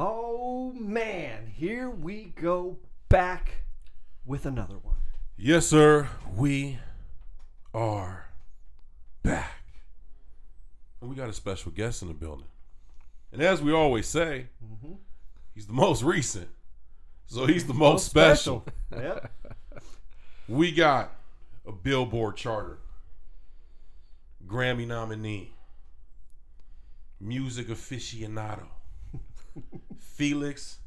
Oh man, here we go back with another one. Yes, sir. We are back. And we got a special guest in the building. And as we always say, mm-hmm. he's the most recent. So he's the most, special. Yep. We got a Billboard charter, Grammy nominee, music aficionado, Felix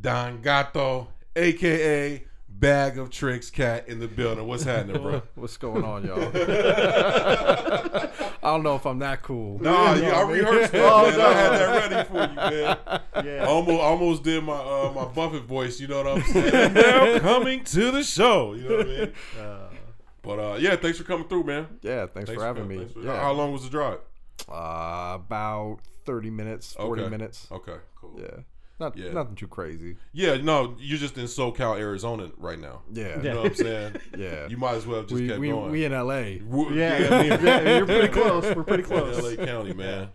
Don Gato, aka Bag of Tricks Cat in the building. What's happening, bro? What's going on, y'all? I don't know if I'm that cool. Nah, yeah, I rehearsed that, Oh, man. no. I had that ready for you, man. Yeah. almost, almost did my uh, my Buffett voice. You know what I'm saying? Now coming to the show. You know what I mean? Uh, But uh, yeah, thanks for coming through, man. Yeah, thanks, for having me. For- yeah. How long was the drive? Uh, about 30 minutes, 40 Okay. minutes. Okay, cool. Yeah. Not Yeah. nothing too crazy. Yeah, no, you're just in SoCal, Arizona right now. Yeah. You Yeah. know what I'm saying? Yeah. You might as well have just we kept we, going. we in LA. Wo- yeah, I mean, yeah, you're pretty close. We're pretty in close. LA County, man.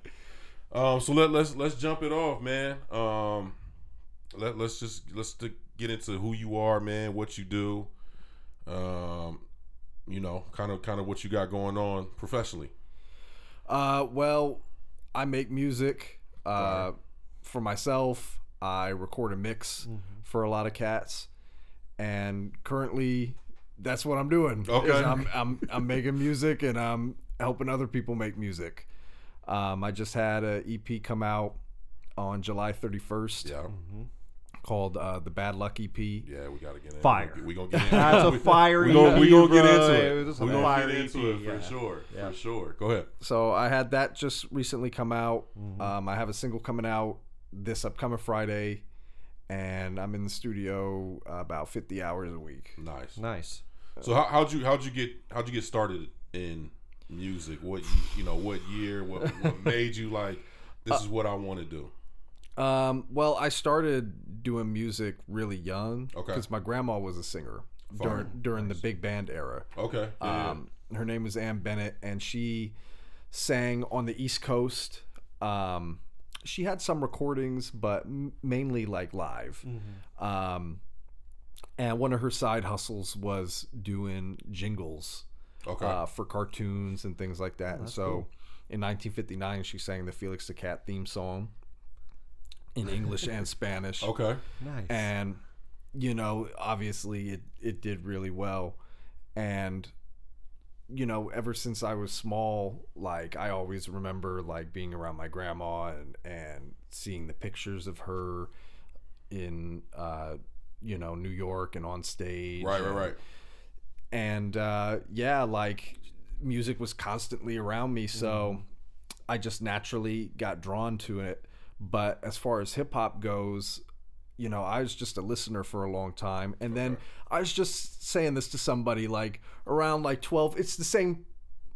Um, so let let's let's jump it off, man. Um, let let's just let's t- get into who you are, man. What you do. Um, you know, kind of kind of what you got going on professionally. Uh, well, I make music uh, Fire. For myself. I record a mix Mm-hmm. for a lot of cats, and currently, that's what I'm doing. Okay. I'm, I'm I'm making music and I'm helping other people make music. Um, I just had an EP come out on July 31st Yeah, called uh, the Bad Luck EP. yeah, we gotta get in. Fire. We gonna get in. That's a we, fire we gonna, we EP, gonna get into It it. was a We gonna get into EP, it for yeah. sure. Yeah. For sure. Go ahead. So I had that just recently come out. Um, I have a single coming out this upcoming Friday, and I'm in the studio uh, about 50 hours a week. Nice. Nice. So how, how'd you how'd you get how'd you get started in music? What you, you know? What year? What what made you like? This is what I want to do. Um, well, I started doing music really young Okay. because my grandma was a singer during during the big band era. Okay. Yeah, yeah. Um, her name was Ann Bennett, and she sang on the East Coast. Um, she had some recordings, but mainly like live. Um, and one of her side hustles was doing jingles okay. uh, for cartoons and things like that. and so, in 1959, she sang the Felix the Cat theme song in English and Spanish okay. Nice. and you know obviously it, it did really well and you know ever since i was small like i always remember like being around my grandma and and seeing the pictures of her in uh you know new york and on stage Right. Right. and- Right. and uh, yeah, like music was constantly around me, so I just naturally got drawn to it. But as far as hip hop goes, you know, I was just a listener for a long time, and then I was just saying this to somebody like around like twelve. It's the same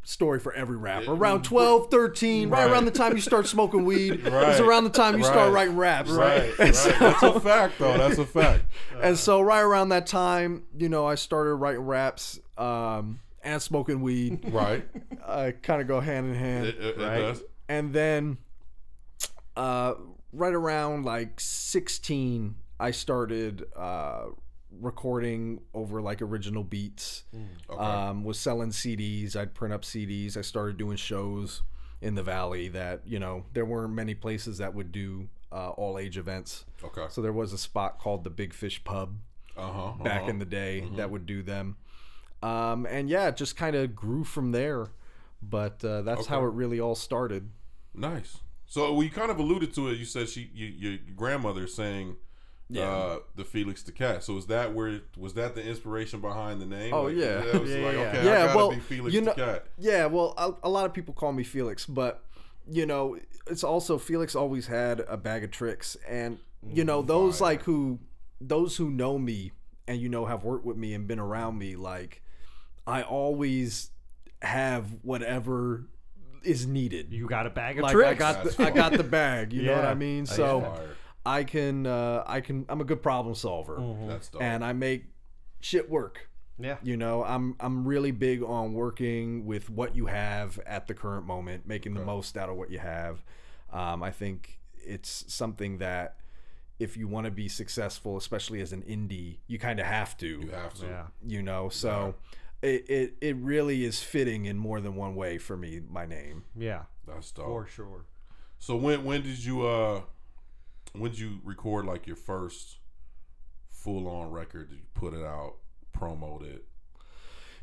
story for every rapper. Around 12, 13, right, Right. around the time you start smoking weed, Right. it's around the time you start writing raps. Right. Right. so- That's a fact, though. That's a fact. and so right around that time, you know, I started writing raps um, and smoking weed. Right. uh, kind of go hand in hand. It, it, it Right. does. And then, uh, right around like 16, I started uh, recording over like original beats. Okay. Um, was selling CDs. I'd print up CDs. I started doing shows in the valley that you know there weren't many places that would do uh, all age events. okay. So there was a spot called the Big Fish Pub Uh huh. back in the day that would do them. Um, and yeah, it just kind of grew from there. But uh, that's how it really all started. Nice. So we kind of alluded to it. You said she, you, your grandmother saying Yeah. uh, the Felix the Cat. So is that where was that the inspiration behind the name? Oh, Like, yeah. Yeah, like yeah. okay, Yeah, well, Felix you the know- Cat. Yeah, well, a, a lot of people call me Felix, but you know, it's also Felix always had a bag of tricks, and you know, those Fire. like who, those who know me and you know have worked with me and been around me, like I always have whatever is needed. you got a bag of like tricks. I got That's the, I got the bag. You know what I mean? That's So Fire. I can uh, I can I'm a good problem solver, That's dope. and I make shit work. yeah. You know, I'm I'm really big on working with what you have at the current moment, making the most out of what you have. Um, I think it's something that if you want to be successful, especially as an indie, you kind of have to You have to. Yeah. you know so it, it it really is fitting in more than one way for me my name Yeah. That's dope. For sure. So when when did you uh when did you record like your first full on record? Did you put it out, promote it?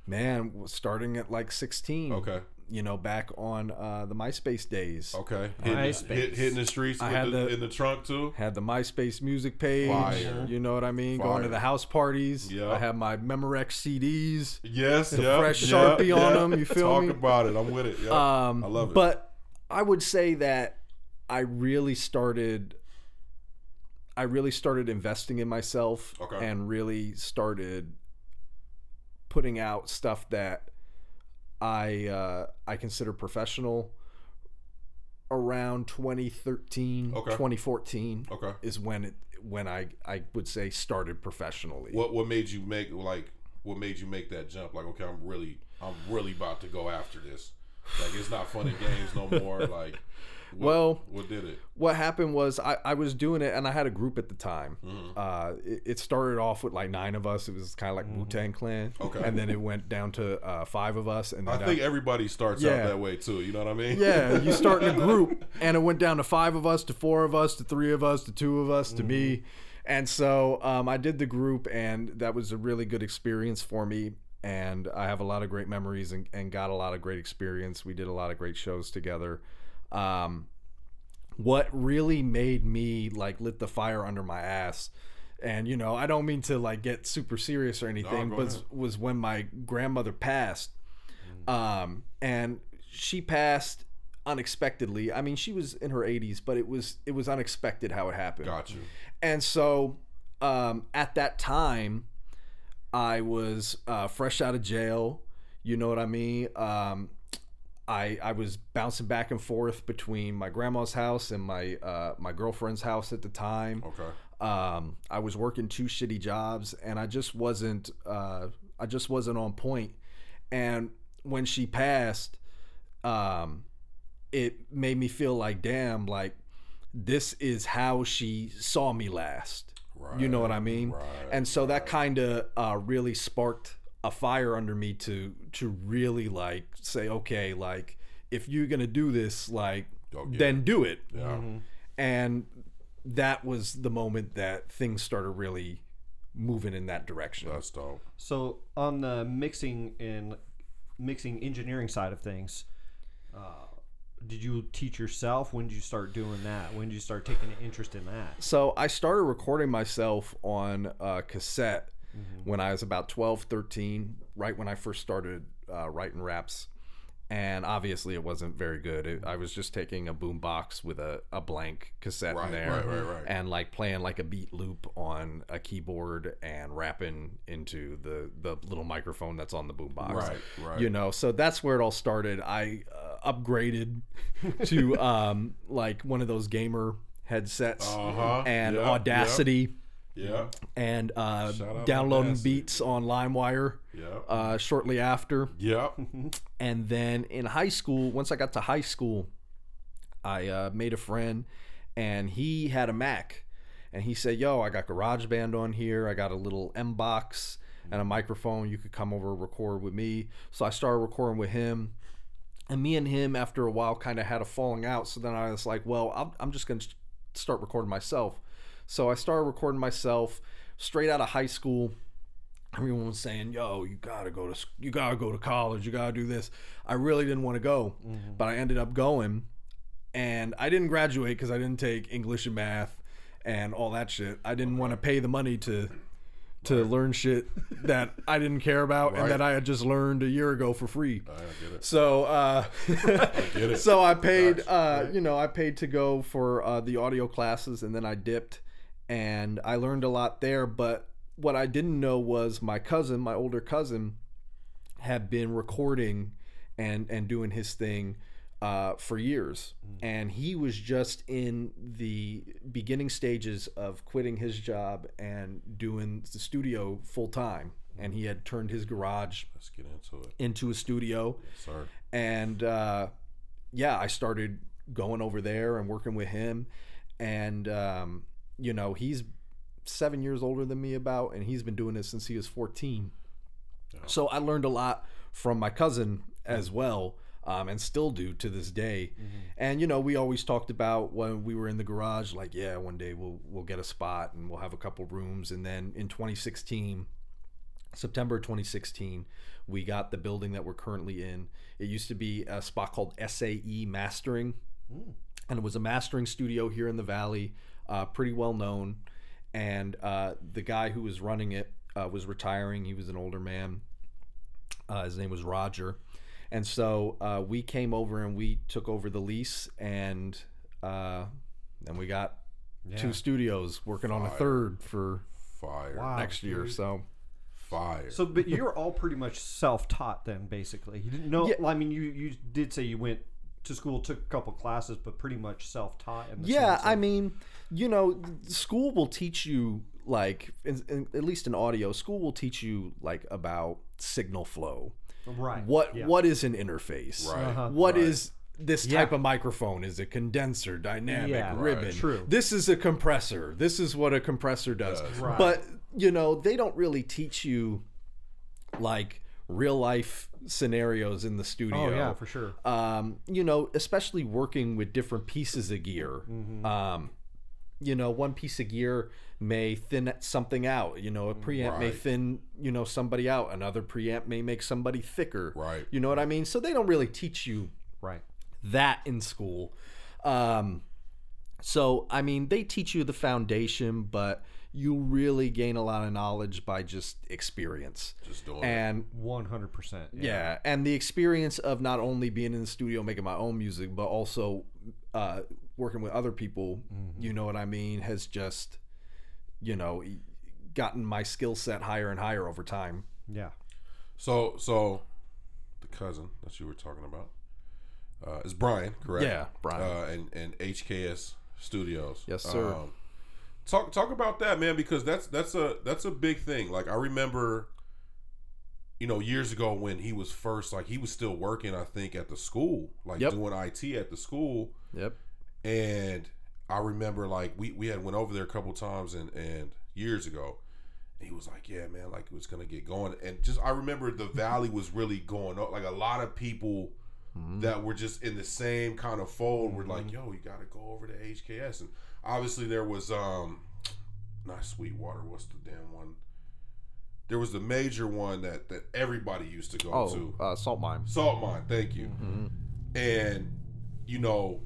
man starting at like 16 Okay. You know back on uh the myspace days Okay. Hitting, the, hit, hitting the streets I with had the, the- in the trunk too. had the myspace music page Fire. you know what i mean going to the house parties Yeah. i had my memorex cds Yes, The yeah, fresh yeah, Sharpie on them. you feel Talk me? Talk about it. I'm with it. Yeah. um I love it. but i would say that i really started i really started investing in myself Okay. and really started putting out stuff that i uh i consider professional around 2013 Okay. 2014 okay. is when it when i i would say started professionally What what made you make like what made you make that jump? Like, okay, I'm really I'm really about to go after this. Like it's not fun and games no more. Like what, Well- what did it? what happened was I, I was doing it and I had a group at the time. Mm-hmm. Uh, it, it started off with like nine of us. It was kind of like Wu Tang Clan. Okay. And then it went down to uh, five of us. And I think everybody starts Yeah. out that way too. You know what I mean? yeah, you start in a group, and it went down to five of us, to four of us, to three of us, to two of us, to me. And so um, I did the group, and that was a really good experience for me. And I have a lot of great memories and, and got a lot of great experience. We did a lot of great shows together. Um, what really made me like lit the fire under my ass and you know i don't mean to like get super serious or anything go but ahead. was when my grandmother passed um and she passed unexpectedly i mean she was in her 80s but it was it was unexpected how it happened Got you. and so um, at that time, I was uh, fresh out of jail. You know what I mean? Um, I I was bouncing back and forth between my grandma's house and my uh, my girlfriend's house at the time. Okay. Um, I was working two shitty jobs, and I just wasn't uh, I just wasn't on point. And when she passed, um, it made me feel like, damn, like this is how she saw me last. You know what I mean? Right, and so that kind of uh, really sparked a fire under me to to really like say, okay, like if you're gonna do this, like Go get then do it. Yeah. And that was the moment that things started really moving in that direction. That's dope. So on the mixing and mixing engineering side of things, uh, did you teach yourself? When did you start doing that? When did you start taking an interest in that? So I started recording myself on uh, cassette when I was about 12, 13, right when I first started uh, writing raps. And obviously, it wasn't very good. It, I was just taking a boom box with a, a blank cassette Right, in there, right, right, and like playing like a beat loop on a keyboard and rapping into the the little microphone that's on the boom box. Right, right. You know, so that's where it all started. I uh, upgraded to um, like one of those gamer headsets Uh-huh. and Audacity Yeah. And uh, downloading beats on LimeWire Yeah. uh, shortly after. Yeah. And then in high school, once I got to high school, I uh, made a friend and he had a Mac. And he said, Yo, I got GarageBand on here. I got a little Mbox and a microphone. You could come over and record with me. So I started recording with him. And me and him, after a while, kind of had a falling out. So then I was like, Well, I'm, I'm just going to start recording myself. So I started recording myself straight out of high school everyone was saying, "Yo, you gotta go to you gotta go to college. You gotta do this." I really didn't want to go, but I ended up going, and I didn't graduate because I didn't take English and math and all that shit. I didn't want to pay the money to to learn shit that I didn't care about Right. and that I had just learned a year ago for free. I. So, uh, it. so I paid, uh, you know, I paid to go for uh, the audio classes, and then I dipped, and I learned a lot there. But what I didn't know was my cousin, my older cousin, had been recording and and doing his thing uh, for years, and he was just in the beginning stages of quitting his job and doing the studio full time. And he had turned his garage Let's get into it, into a studio sir. and uh, yeah, I started going over there and working with him, and um, you know, he's seven years older than me about, and he's been doing this since he was 14. So I learned a lot from my cousin as well, um, and still do to this day. And you know, we always talked about when we were in the garage, like, yeah, one day we'll we'll get a spot and we'll have a couple rooms. And then in 2016, September 2016, we got the building that we're currently in. It used to be a spot called SAE Mastering, and it was a mastering studio here in the valley, uh, pretty well known. And uh, the guy who was running it uh, was retiring. He was an older man. Uh, his name was Roger, and so uh, we came over and we took over the lease, and uh, then we got two studios working on a third for Fire. Wow. next year. So Fire. So, but you're all pretty much self-taught then, basically. You didn't know. Yeah. well, I mean, you you did say you went to school, took a couple classes, but pretty much self-taught. In the yeah sense i mean you know school will teach you like in, in, at least in audio school will teach you like about signal flow right. what yeah. what is an interface Right. Uh-huh. What Right. is this Yeah. type of microphone is a condenser dynamic Yeah, right. ribbon True. this is a compressor this is what a compressor does Does. Right. but you know they don't really teach you like real life scenarios in the studio Oh yeah, for sure. um, you know, especially working with different pieces of gear. Mm-hmm. Um, you know, one piece of gear may thin something out. You know, a preamp may thin, you know, somebody out. Another preamp may make somebody thicker. Right. You know what I mean? So they don't really teach you Right. that in school. Um, so I mean, they teach you the foundation, but you really gain a lot of knowledge by just experience. Just doing. And One hundred percent. yeah, and the experience of not only being in the studio making my own music, but also uh, working with other people, you know what I mean, has just, you know, gotten my skill set higher and higher over time. Yeah. So, so the cousin that you were talking about uh, is Brian, correct? Yeah, Brian. Uh, and and HKS Studios. Yes, sir. Um, talk talk about that, man, because that's that's a that's a big thing. Like I remember, you know, years ago when he was first, like he was still working, I think, at the school, like Yep. doing IT at the school, Yep. And I remember like we we had went over there a couple times and and years ago. And he was like, "Yeah, man, like it was gonna get going." And just I remember the valley was really going up. Like a lot of people that were just in the same kind of fold were like, "Yo, you got to go over to HKS." And obviously there was um, not Sweetwater. What's the damn one? There was the major one that that everybody used to go Oh, to. uh, salt mine. Salt mine, thank you. Mhm. And you know,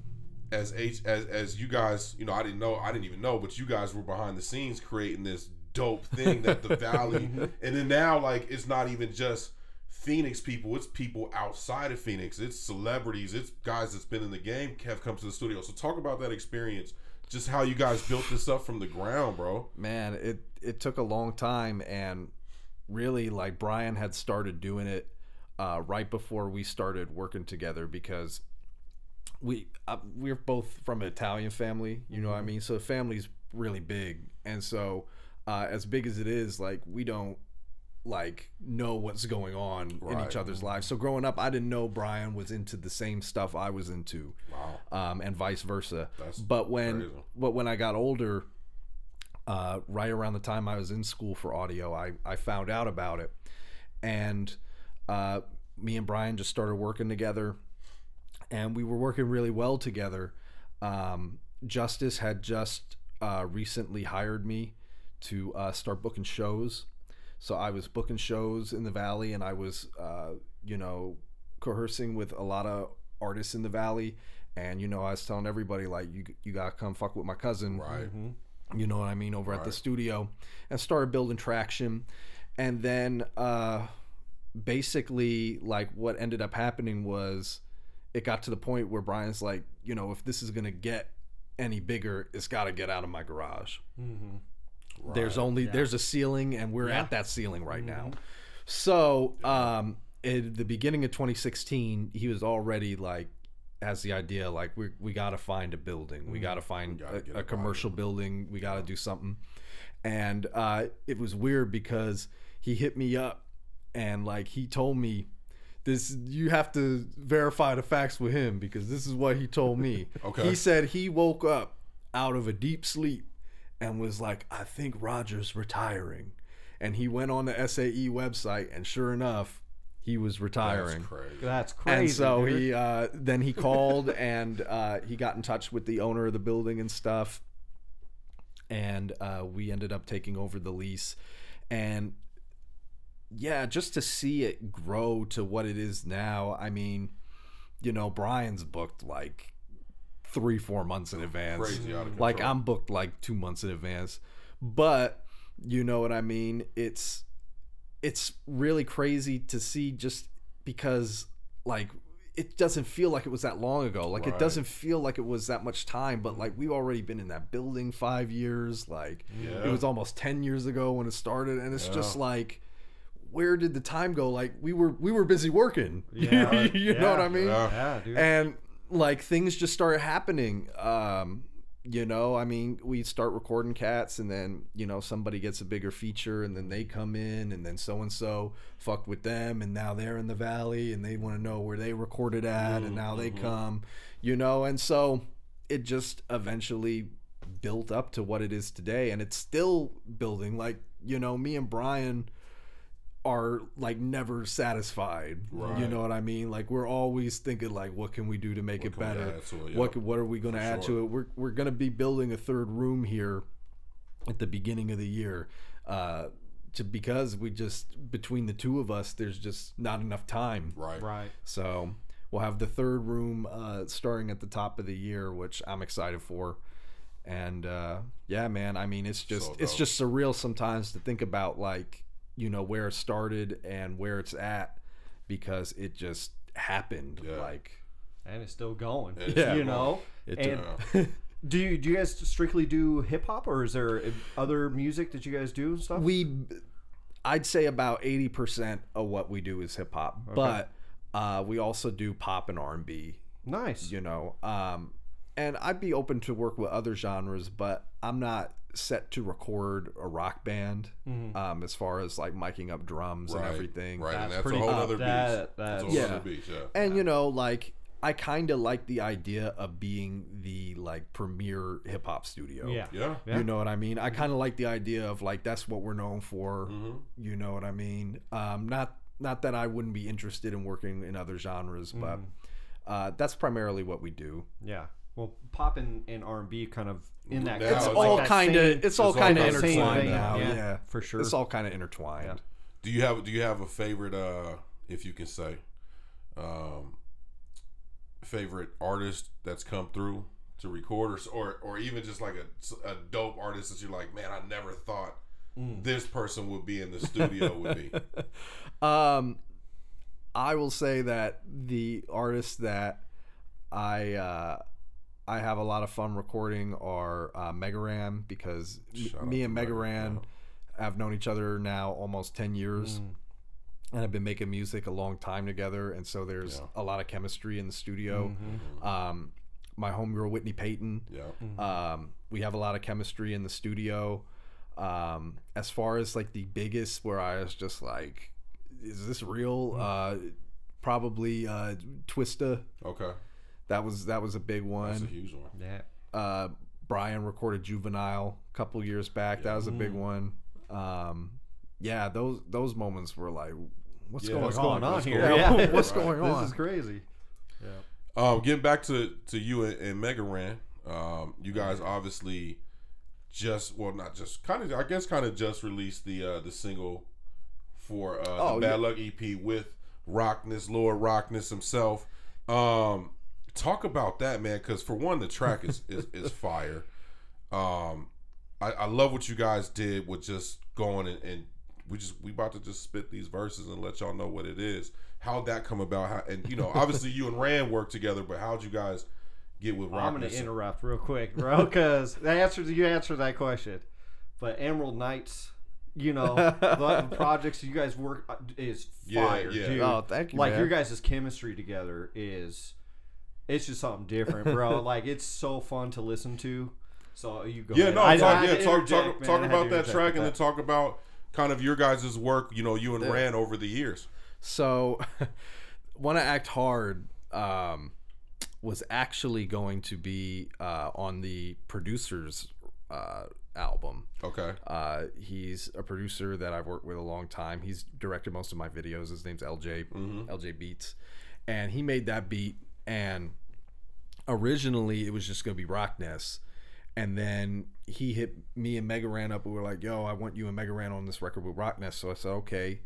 as H as as you guys, you know, I didn't know, I didn't even know, but you guys were behind the scenes creating this dope thing that the Valley, and then now like it's not even just Phoenix people, it's people outside of Phoenix, it's celebrities, it's guys that's been in the game have come to the studio. So talk about that experience, just how you guys built this up from the ground, bro. Man, it it took a long time, and really, like Brian had started doing it uh, right before we started working together because we uh, we're both from an Italian family, you know what I mean. So the family's really big, and so uh, as big as it is, like we don't like know what's going on in each other's lives. So growing up, I didn't know Brian was into the same stuff I was into Wow. um, and vice versa. That's but when crazy. but when I got older, uh, right around the time I was in school for audio, I, I found out about it, and uh, me and Brian just started working together, and we were working really well together. Um, Justice had just uh, recently hired me to uh, start booking shows. So I was booking shows in the valley, and I was, uh, you know, coercing with a lot of artists in the valley. And you know, I was telling everybody like, you you gotta come fuck with my cousin, Right. you know what I mean, over at the studio, and started building traction. And then, uh, basically, like what ended up happening was, it got to the point where Brian's like, you know, if this is gonna get any bigger, it's got to get out of my garage. There's only there's a ceiling, and we're at that ceiling right now. So, um, at the beginning of 2016, he was already like, has the idea like we we got to find a building, we got to find a, a it commercial building, we got to do something. And uh, it was weird because he hit me up, and like he told me. This you have to verify the facts with him because this is what he told me. Okay. He said he woke up out of a deep sleep and was like, I think Roger's retiring. And he went on the SAE website, and sure enough, he was retiring. That's retiring. crazy. That's crazy. And so dude. he uh, then he called and uh, he got in touch with the owner of the building and stuff, and uh, we ended up taking over the lease, and yeah, just to see it grow to what it is now. I mean, you know, Brian's booked like three, four months in advance. Crazy out of Like. I'm booked like two months in advance, but you know what I mean. It's it's really crazy to see just because like it doesn't feel like it was that long ago. Like it doesn't feel like it was that much time, but like we've already been in that building five years. Like Yeah. it was almost ten years ago when it started, and it's just like where did the time go? Like we were we were busy working. Yeah, you know what I mean? Yeah. yeah, dude. and like things just started happening um you know i mean we start recording cats and then you know somebody gets a bigger feature and then they come in and then so and so fucked with them and now they're in the valley and they want to know where they recorded at and now they come you know and so it just eventually built up to what it is today and it's still building like you know me and brian are like never satisfied. You know what I mean? Like we're always thinking like what can we do to make it better? add to it? What Yep. what are we going to add sure. to it? We're we're going to be building a third room here at the beginning of the year. Uh to because we just between the two of us there's just not enough time. Right. right. So we'll have the third room uh, starting at the top of the year, which I'm excited for. And uh, yeah, man, I mean, it's just So it's just surreal sometimes to think about like you know where it started and where it's at because it just happened. Yeah. Like And it's still going. It's Yeah. You know. it and Yeah. do you do you guys strictly do hip hop or is there other music that you guys do and stuff? we, I'd say about eighty percent of what we do is hip hop, but uh, we also do pop and R and B. nice. you know um and i'd be open to work with other genres but i'm not set to record a rock band um as far as like miking up drums Right. and everything Right. and That's that's a whole uh, other beast. that- that's a whole Yeah. other beast. Yeah. and you know like i kind of like the idea of being the like premier hip-hop studio Yeah. Yeah. Yeah. you know what i mean i kind of like the idea of like that's what we're known for Mhm. you know what i mean um not not that i wouldn't be interested in working in other genres but uh, that's primarily what we do Yeah. Well, pop and, and R and B kind of in that. Now it's it's like all that kind of it's all it's all kind of about the same intertwined now. yeah, Yeah, for sure. It's all kind of intertwined. Do you have Do you have a favorite? Uh, if you can say, um, favorite artist that's come through to record, or or, or even just like a, a dope artist that you're like, man, I never thought this person would be in the studio with me. Um, I will say that the artist that I uh, I have a lot of fun recording are uh, Mega Ran because m- Shout me and Mega Ran, Megaran have known each other now almost ten years. And have been making music a long time together, and so there's Yeah. a lot of chemistry in the studio. Um, my homegirl Whitney Peyton, Yeah. Um, we have a lot of chemistry in the studio. Um, as far as like the biggest, where I was just like, "Is this real?" Uh, probably uh, Twista. Okay. That was that was a big one. That's a one. huge one. Yeah. Uh, Brian recorded Juvenile a couple years back. That was a big one. Um, yeah, those those moments were like, "What's Yeah, going What's on?" going on What's here? going Yeah, Yeah. what's Right. going on? This is crazy. Um, getting back to to you and, and Mega Ran, um, you guys obviously just well, not just kind of, I guess, kind of just released the uh, the single for uh, Oh, the Bad yeah. Luck EP with Rockness, Lord Rockness himself. Um, talk about that, man, because for one, the track is is, is fire. Um, I, I love what you guys did with just going and, and we just we about to just spit these verses and let y'all know what it is. How'd that come about? How, and you know, obviously you and Ran work together, but how'd you guys get with I'm gonna Rockness? interrupt real quick, bro, because the answer you answered that question. But Emerald Knights, you know, the, the projects you guys work uh, is Yeah, fire, yeah. dude. Oh, thank you, Like man. your guys' chemistry together is, it's just something different, bro. like it's so fun to listen to. So you go. yeah, ahead. no, I- I talk, had yeah, to talk, talk, man. talk about that track with and then talk about kind of your guys' work. You know, you and Ran over the years. So, want to act hard um, was actually going to be uh, on the producers uh, album. Okay. Uh, he's a producer that I've worked with a long time. He's directed most of my videos. His name's LJ LJ Beats, and he made that beat. And originally, it was just gonna be Rockness, and then he hit me and Mega Ran up. We were like, "Yo, I want you and Mega Ran on this record with Rockness." So I said, "Okay,"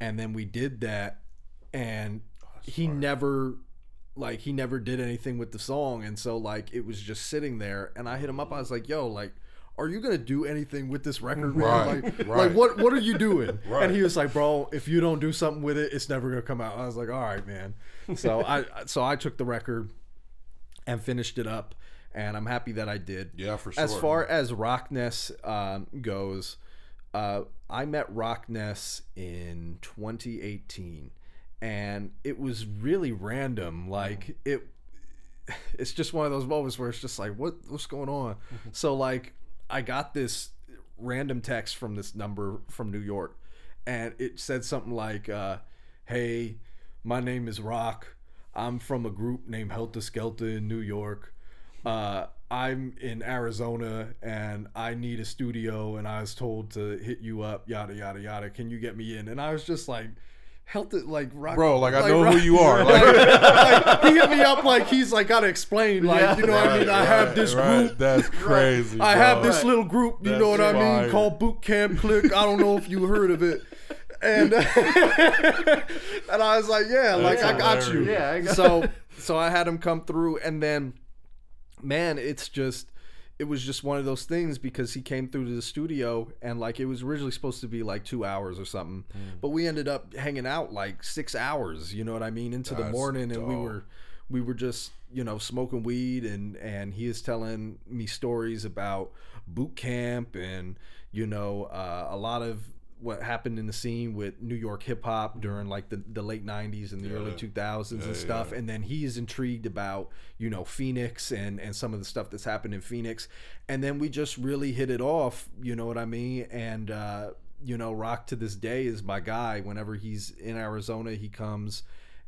and then we did that, and oh, he never like he never did anything with the song and so like it was just sitting there and i hit him up i was like yo like are you gonna do anything with this record man? Right, like, right. like what what are you doing Right. and he was like bro if you don't do something with it it's never gonna come out i was like all right man so i so i took the record and finished it up and i'm happy that i did Yeah, for sure. as far as Rockness um, goes, uh, I met Rockness in 2018, and it was really random. Like it, it's just one of those moments where it's just like, what what's going on? So like, I got this random text from this number from New York, and it said something like, uh, "Hey, my name is Rock. I'm from a group named Heltah Skeltah in New York. Uh, I'm in Arizona and I need a studio, and I was told to hit you up. Yada yada yada. Can you get me in?" And I was just like. Heltah like rock, Bro, like, I know who you are. like, Like- like, he hit me up like he's like gotta explain like Yeah. you know what I mean I have this right. group That's crazy. I bro. have this little group, you know what That's I mean, called Boot Camp Click. I don't know if you heard of it. And and I was like, yeah, like That's I got you. Yeah, I got- So so I had him come through and then man, it's just it was just one of those things because he came through to the studio and like it was originally supposed to be like two hours or something, Hmm. but we ended up hanging out like six hours. You know what I mean? Into the That's morning, and we were we were just you know smoking weed and and he is telling me stories about boot camp and you know uh, a lot of what happened in the scene with New York hip hop during like the, the late 90s and the early 2000s Yeah, and stuff. yeah. and then he's intrigued about you know Phoenix and and some of the stuff that's happened in Phoenix. And then we just really hit it off you know what I mean? And uh you know Rock to this day is my guy. Whenever he's in Arizona he comes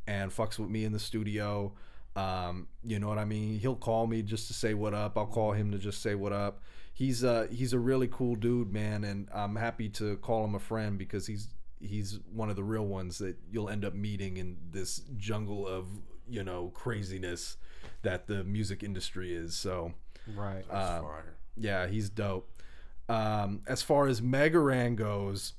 and fucks with me in the studio. Um you know what I mean? He'll call me just to say what up. I'll call him to just say what up he's uh he's a really cool dude man and I'm happy to call him a friend because he's he's one of the real ones that you'll end up meeting in this jungle of you know craziness that the music industry is so right. Uh, yeah he's dope. Um as far as Mega Ran goes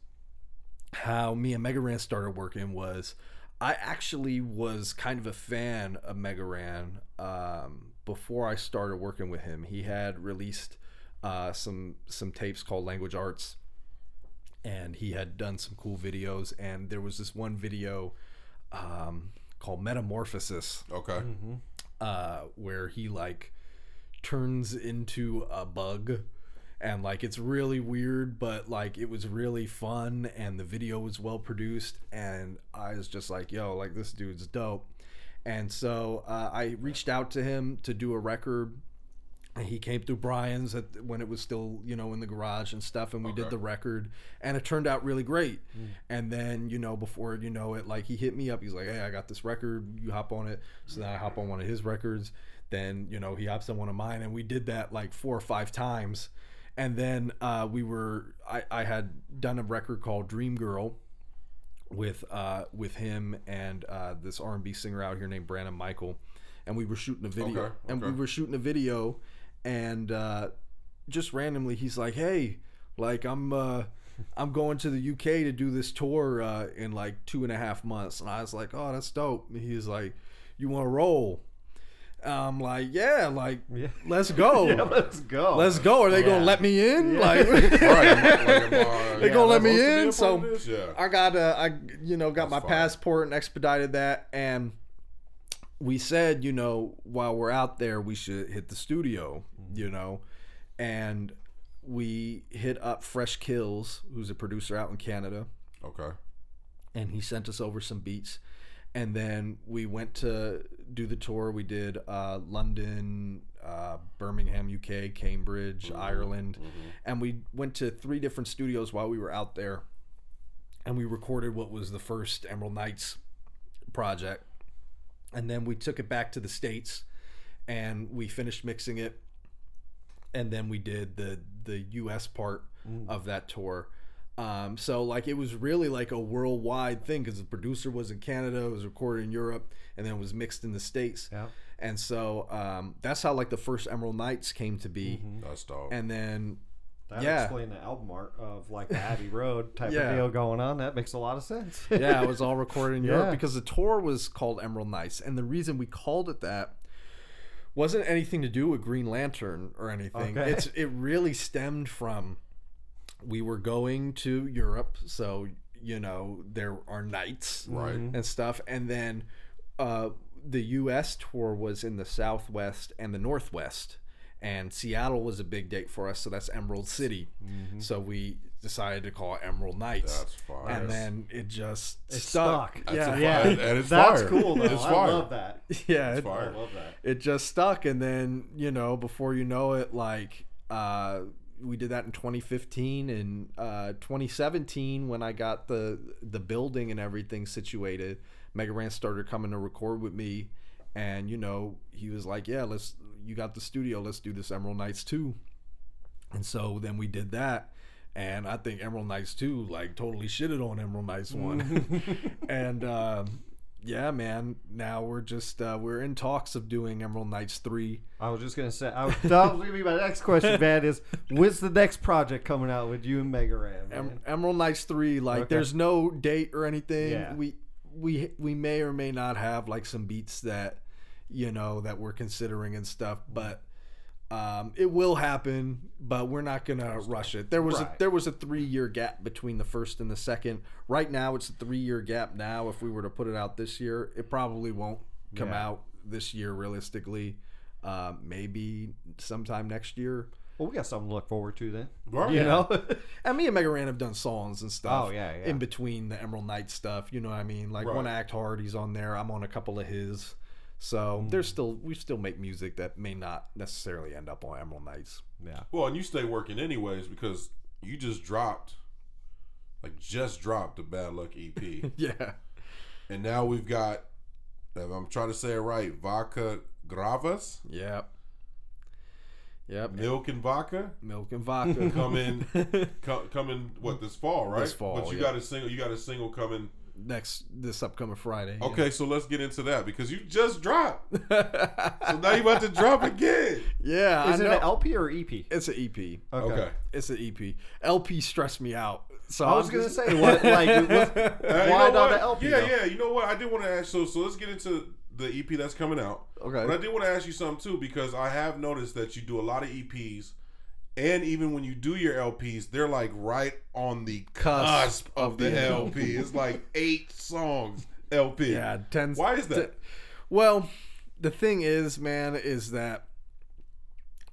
how me and Mega Ran started working was i actually was kind of a fan of Mega Ran um before i started working with him. He had released uh some some tapes called language arts. And he had done some cool videos. And there was this one video um called metamorphosis. Okay. uh, where he like turns into a bug. And like it's really weird but like it was really fun. And the video was well produced. And i was just like yo like this dude's dope. And so uh, i reached out to him to do a record and he came through brian's at, when it was still you know in the garage and stuff and we did the record. And it turned out really great. And then you know before you know it like he hit me up. He's like hey i got this record. You hop on it. So then i hop on one of his records. Then you know he hops on one of mine and we did that like four or five times. And then uh, we were I, I had done a record called dream girl with uh, with him and uh, this r&b singer out here named brandon michael. And we were shooting a video Okay, and we were shooting a video and uh, just randomly he's like hey like i'm uh i'm going to the uk to do this tour uh, in like two and a half months and i was like oh that's dope and he's like you want to roll i'm like yeah like Yeah. let's go yeah, let's go. let's go are they Yeah. gonna let me in like Right. Like, am I- They gonna let me supposed to be in, so part of this? yeah. I got uh, I you know got That's my fine. passport and expedited that, and we said you know while we're out there we should hit the studio. You know, and we hit up Fresh Kils, who's a producer out in Canada, Okay. and he sent us over some beats, and then we went to do the tour. We did uh, London, uh, Birmingham, UK, Cambridge, Ireland, and we went to three different studios while we were out there, and we recorded what was the first Emerald Knights project, and then we took it back to the states, and we finished mixing it, and then we did the the U.S. part of that tour. Um, so like it was really like a worldwide thing because the producer was in Canada, it was recorded in Europe, and then it was mixed in the states. Yeah. And so um, that's how like the first Emerald Knights came to be, That's dog. and then That Yeah. explain the album art of like the Abbey Road type Yeah. of deal going on. That makes a lot of sense. yeah, it was all recorded in Europe Yeah. because the tour was called Emerald Knights, and the reason we called it that wasn't anything to do with Green Lantern or anything. Okay. It's it really stemmed from we were going to Europe, so you know there are knights Right. and stuff, and then uh, the U.S. tour was in the Southwest and the Northwest. And Seattle was a big date for us, so that's Emerald City. So we decided to call it Emerald Knights That's fire. and then it just It's stuck. stuck. That's Yeah, a yeah. And it's that's fire. cool though. It's I fire. love that. yeah, It's it, fire. I love that. it just stuck, and then you know, before you know it, like uh, we did that in 2015 and uh, 2017 when I got the the building and everything situated. Mega Ran started coming to record with me, and you know, he was like, "Yeah, let's. You got the studio. Let's do this Emerald Knights too." And so then we did that. And I think Emerald Knights 2 like totally shitted on Emerald Knights 1. and um, yeah, man, now we're just uh, we're in talks of doing Emerald Knights 3. I was just gonna say. I was, that was gonna be my next question, man. Is when's the next project coming out with you and Mega Ran? man? Em- Emerald Knights 3 like Okay. there's no date or anything. Yeah. We we we may or may not have like some beats that you know that we're considering and stuff, but um, it will happen, but we're not gonna rush it. There was a there was a three year gap between the first and the second. Right now, it's a three year gap. Now, if we were to put it out this year, it probably won't come Yeah. out this year. Realistically, uh, maybe sometime next year. well, we got something to look forward to then. Right. You know. And me and Mega Ran have done songs and stuff. Oh, yeah, yeah. In between the Emerald Knight stuff, you know what I mean? Like Right. one act hard, he's on there. I'm on a couple of his. So Mm. there's still we still make music that may not necessarily end up on Emerald Knights. yeah. Well, and you stay working anyways because you just dropped, like, just dropped the Bad Luck EP. Yeah. and now we've got, if I'm trying to say it right, Vodka Gravas, Yep. Yep. Milk and Vodka. Milk and vodka. Coming, co- coming, what this fall, right? This fall, But you yeah. got a single. You got a single coming. Next this upcoming Friday. yeah. Okay, so let's get into that because you just dropped. So now you about to drop again. yeah. Is I it know. an LP or EP? It's an EP. Okay. It's an EP. LP stressed me out. So I was I'm gonna say what like what, Uh, you why know not what? LP? Yeah, though? yeah. You know what? I did want to ask. So, so let's get into the EP that's coming out. Okay. But I did want to ask you something too because I have noticed that you do a lot of EPs, and even when you do your LPs, they're like right on the cusp, of, of the, the LP. It's like eight songs LP. Yeah, tens. Why is that? Well, the thing is, man, is that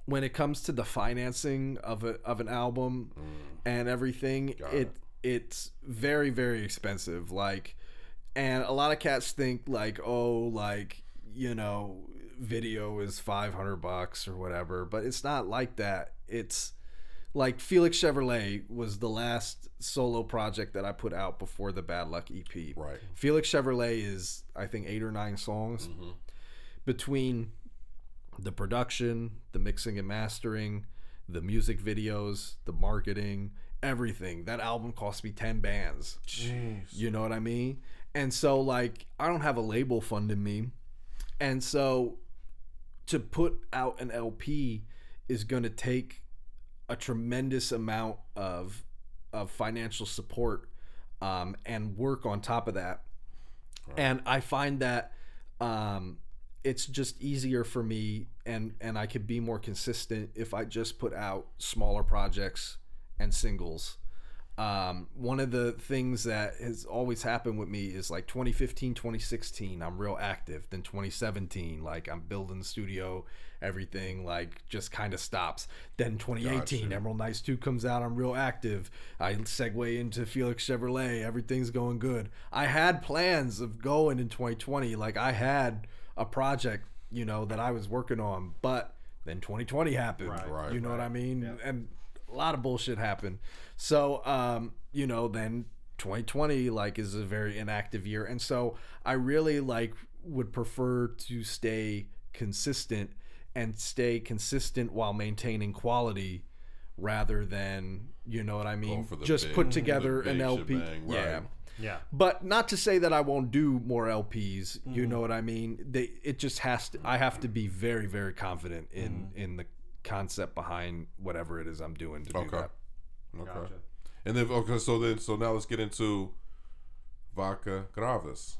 when it comes to the financing of a of an album and everything, Mm. It. it's very very expensive. Like, and a lot of cats think like, oh, like you know, video is five hundred bucks or whatever, but it's not like that. It's like Felix Chevrolet was the last solo project that I put out before the Bad Luck EP. Right. Felix Chevrolet is I think eight or nine songs mm-hmm. between the production, the mixing and mastering, the music videos, the marketing, everything. That album cost me 10 bands. Jeez. You know what I mean? And so like I don't have a label funding me. And so to put out an LP is going to take a tremendous amount of of financial support um, and work on top of that. And I find that um, it's just easier for me, and and I could be more consistent if I just put out smaller projects and singles. Um, one of the things that has always happened with me is like 2015, 2016, I'm real active. Then 2017, like I'm building the studio, everything like just kind of stops. Then 2018, Gotcha. Emerald Knights 2 comes out, I'm real active. I segue into Felix Chevrolet, everything's going good. I had plans of going in 2020, like I had a project, you know, that I was working on, but then 2020 happened. Right. Right, You know what. I mean? And a lot of bullshit happened. So, um, you know, then 2020 like is a very inactive year, and so I really like would prefer to stay consistent and stay consistent while maintaining quality rather than you know what I mean just big- put together an LP shebang, yeah right. Yeah. but not to say that I won't do more LPs. Mm-hmm. You know what I mean? They it just has to. I have to be very very confident in Mm-hmm. in the concept behind whatever it is I'm doing to do Okay. that. Okay. Gotcha. And then okay, so then so now let's get into Vaca Gravis.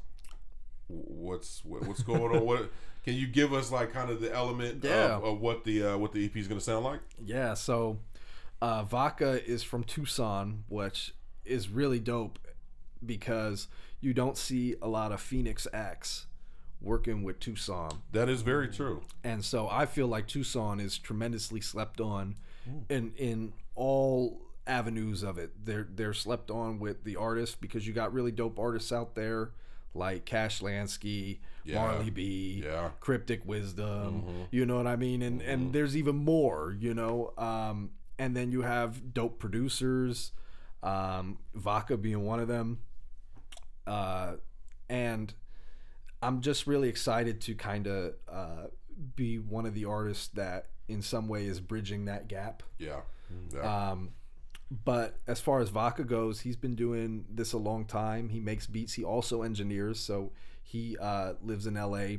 What's what, what's going on? What can you give us like kind of the element Yeah. of, of what the uh, what the EP is going to sound like? Yeah. So, uh, Vaca is from Tucson, which is really dope because you don't see a lot of Phoenix acts working with Tucson. That is very true. and so I feel like Tucson is tremendously slept on in in all avenues of it. They're they're slept on with the artists because you got really dope artists out there like Cash Lansky, Yeah. Marley B, Yeah. Cryptic Wisdom. You know what I mean? And and there's even more. You know, um, and then you have dope producers, um, Vaca being one of them, uh, and I'm just really excited to kind of uh, be one of the artists that, in some way, is bridging that gap. Yeah. Yeah. Um, but as far as Vaca goes, he's been doing this a long time. He makes beats. He also engineers. So he uh, lives in LA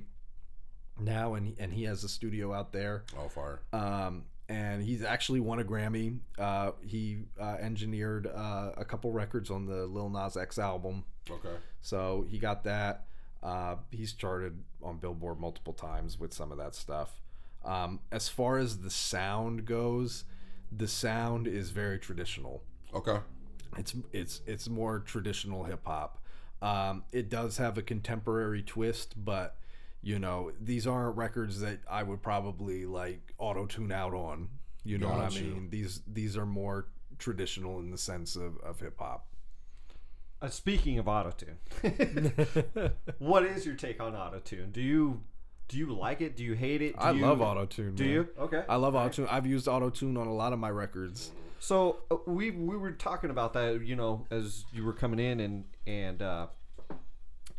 now, and he, and he has a studio out there. Oh, far. Um, and he's actually won a Grammy. Uh, he uh, engineered uh, a couple records on the Lil Nas X album. Okay. So he got that. Uh, he's charted on Billboard multiple times with some of that stuff. Um, as far as the sound goes, the sound is very traditional. Okay. It's it's it's more traditional hip hop. Um, it does have a contemporary twist, but you know these aren't records that I would probably like auto tune out on. You know what I you. mean? These these are more traditional in the sense of, of hip hop. Uh, speaking of autotune, what is your take on autotune? Do you do you like it? Do you hate it? Do I you, love autotune. Do man. you? Okay. I love autotune. I've used autotune on a lot of my records. So uh, we we were talking about that, you know, as you were coming in, and and uh,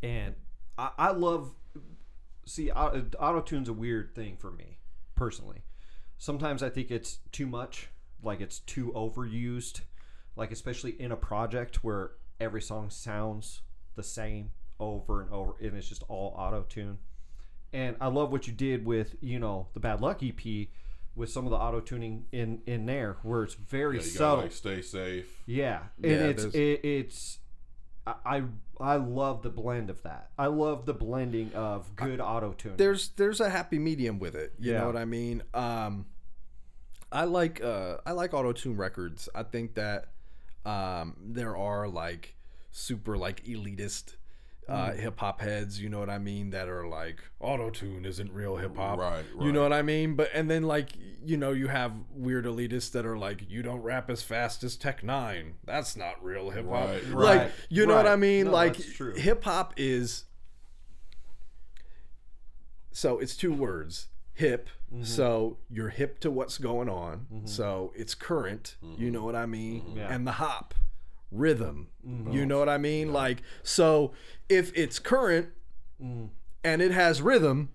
and I, I love see auto tune's a weird thing for me personally. Sometimes I think it's too much, like it's too overused, like especially in a project where every song sounds the same over and over, and it's just all auto tune. And I love what you did with you know the Bad Luck EP with some of the auto tuning in in there, where it's very Yeah, you subtle. gotta like stay safe. Yeah, and Yeah, it's it, it's I I I love the blend of that. I love the blending of good auto tune. There's there's a happy medium with it. You Yeah. know what I mean? Um, I like uh, I like auto tune records. I think that um, there are like super like elitist uh, Mm. hip hop heads. You know what I mean? That are like autotune isn't real hip hop. Right, You know what I mean? But and then like you know you have weird elitists that are like you don't rap as fast as Tech N9ne. That's not real hip hop. Right, Like right, you know what. I mean? No, like hip hop is so it's two words hip Mm-hmm. so you're hip to what's going on so it's current you know what i mean Mm-hmm. Yeah. and the hop rhythm Mm-hmm. you know what i mean like so if it's current Mm. and it has rhythm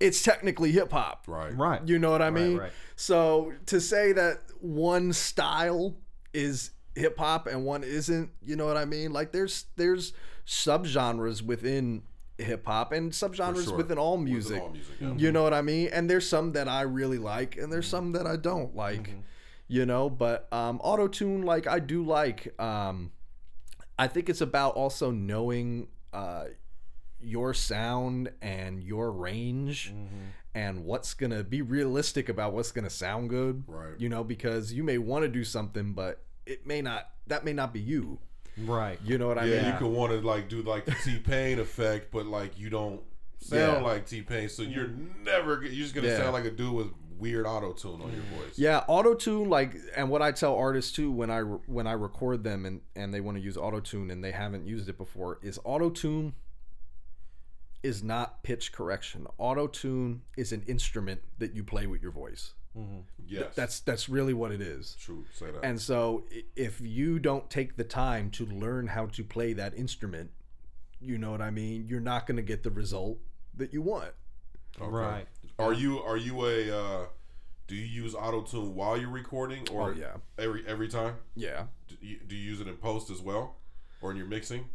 it's technically hip hop Right. right. you know what I mean? right. So to say that one style is hip hop and one isn't, you know what I mean? Like there's there's subgenres within hip hop and subgenres sure. within all Within music. all music, yeah. You know what I mean? And there's some that I really like and there's some that I don't like. You know, but um auto tune like I do like um I think it's about also knowing uh your sound and your range and what's gonna be realistic about what's gonna sound good Right. you know because you may want to do something but it may not that may not be you Right. you know what i mean? Yeah, mean you could want to like do like the T Pain effect, but like you don't sound Yeah. like T Pain, so you're never you're just gonna Yeah. sound like a dude with weird auto tune on your voice. yeah auto tune like and what i tell artists too when i when i record them and and they want to use auto tune and they haven't used it before is auto tune is not pitch correction auto tune is an instrument that you play with your voice Yes, that's that's really what it is true. Say that. And so if you don't take the time to learn how to play that instrument, you know what I mean, you're not going to get the result that you want. Okay. Right. Are you are you a uh, do you use auto tune while you're recording or Oh, yeah. every every time? Yeah. Do you, do you use it in post as well, or in your mixing?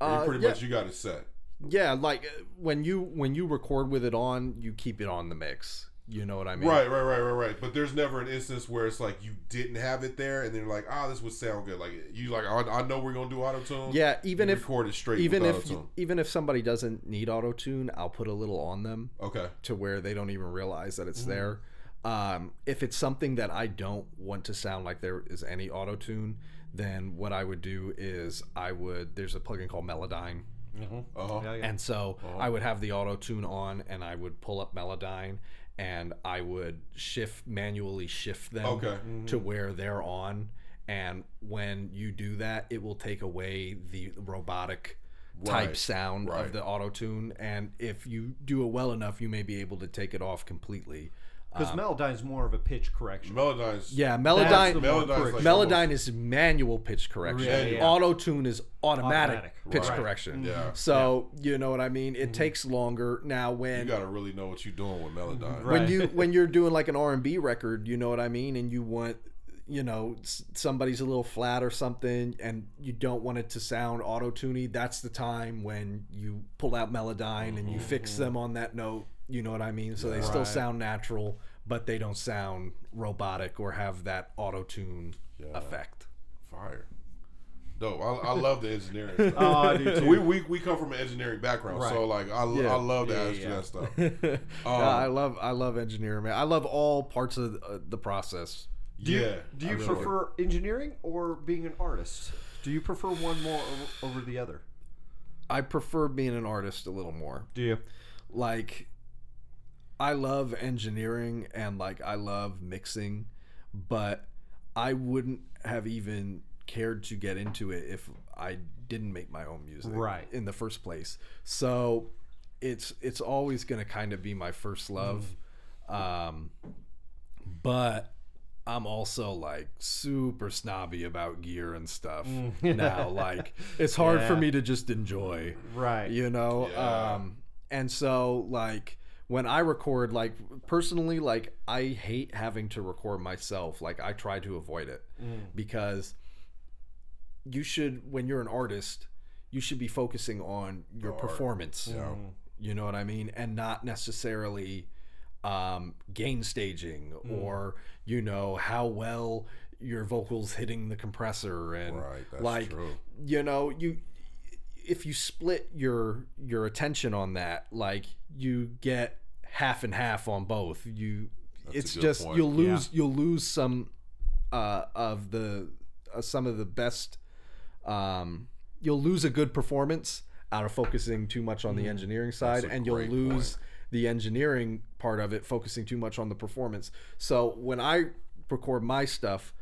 Or Uh, you pretty yeah. much you got it set. Yeah, like uh, when you when you record with it on, you keep it on the mix. You know what I mean? Right, right, right, right, right. But there's never an instance where it's like you didn't have it there, and then you're like, ah, this would sound good. Like you like, I, I know we're gonna do auto tune. Yeah, even if record it straight even if auto tune. even if somebody doesn't need auto tune, I'll put a little on them Okay. to where they don't even realize that it's there. Um, if it's something that I don't want to sound like there is any auto tune, then what I would do is I would there's a plugin called Melodyne. Uh huh. Yeah, yeah. And so I would have the auto tune on and I would pull up Melodyne and I would shift manually shift them Okay. to where they're on. And when you do that, it will take away the robotic type sound right. of the auto tune. And if you do it well enough, you may be able to take it off completely. Because um, Melodyne's more of a pitch correction. Melodyne's Yeah, That's Melodyne. the more Melodyne's like Melodyne is manual pitch correction. Yeah, yeah. Auto tune is automatic, Automatic. pitch Right. correction. Yeah. So you know what I mean. It mm-hmm. takes longer now. When you gotta really know what you're doing with Melodyne. Right. when you when you're doing like an R and B record, you know what I mean, and you want you know somebody's a little flat or something, and you don't want it to sound auto tuney. That's the time when you pull out Melodyne and you fix mm-hmm. them on that note. You know what I mean? So they still sound natural, but they don't sound robotic or have that auto tune effect. Fire. Dope. I, I love the engineering. stuff. Oh, I do So too. we, we we come from an engineering background, so like I, Yeah. I love to Yeah, ask you yeah. that stuff. yeah, Um, I love I love engineering, man. I love all parts of uh, the process. Do you, yeah. do you really- prefer engineering or being an artist? Do you prefer one more o- over the other? I prefer being an artist a little more. Do you? like I love engineering and like I love mixing, but I wouldn't have even cared to get into it if I didn't make my own music Right. in the first place. So it's it's always going to kind of be my first love. Um but I'm also like super snobby about gear and stuff now. Like it's hard for me to just enjoy Right. you know Yeah. um and so like when i record like personally like i hate having to record myself like i try to avoid it mm. because you should when you're an artist you should be focusing on your art. performance Yeah. Mm. you know what i mean and not necessarily um gain staging mm. or you know how well your vocals hitting the compressor and Right, that's like true. you know you if you split your your attention on that like you get half and half on both you That's it's just point. you'll lose you'll lose some uh of the uh, some of the best um you'll lose a good performance out of focusing too much on the engineering side Mm. and you'll lose the engineering part of it focusing too much on the performance so when i record my stuff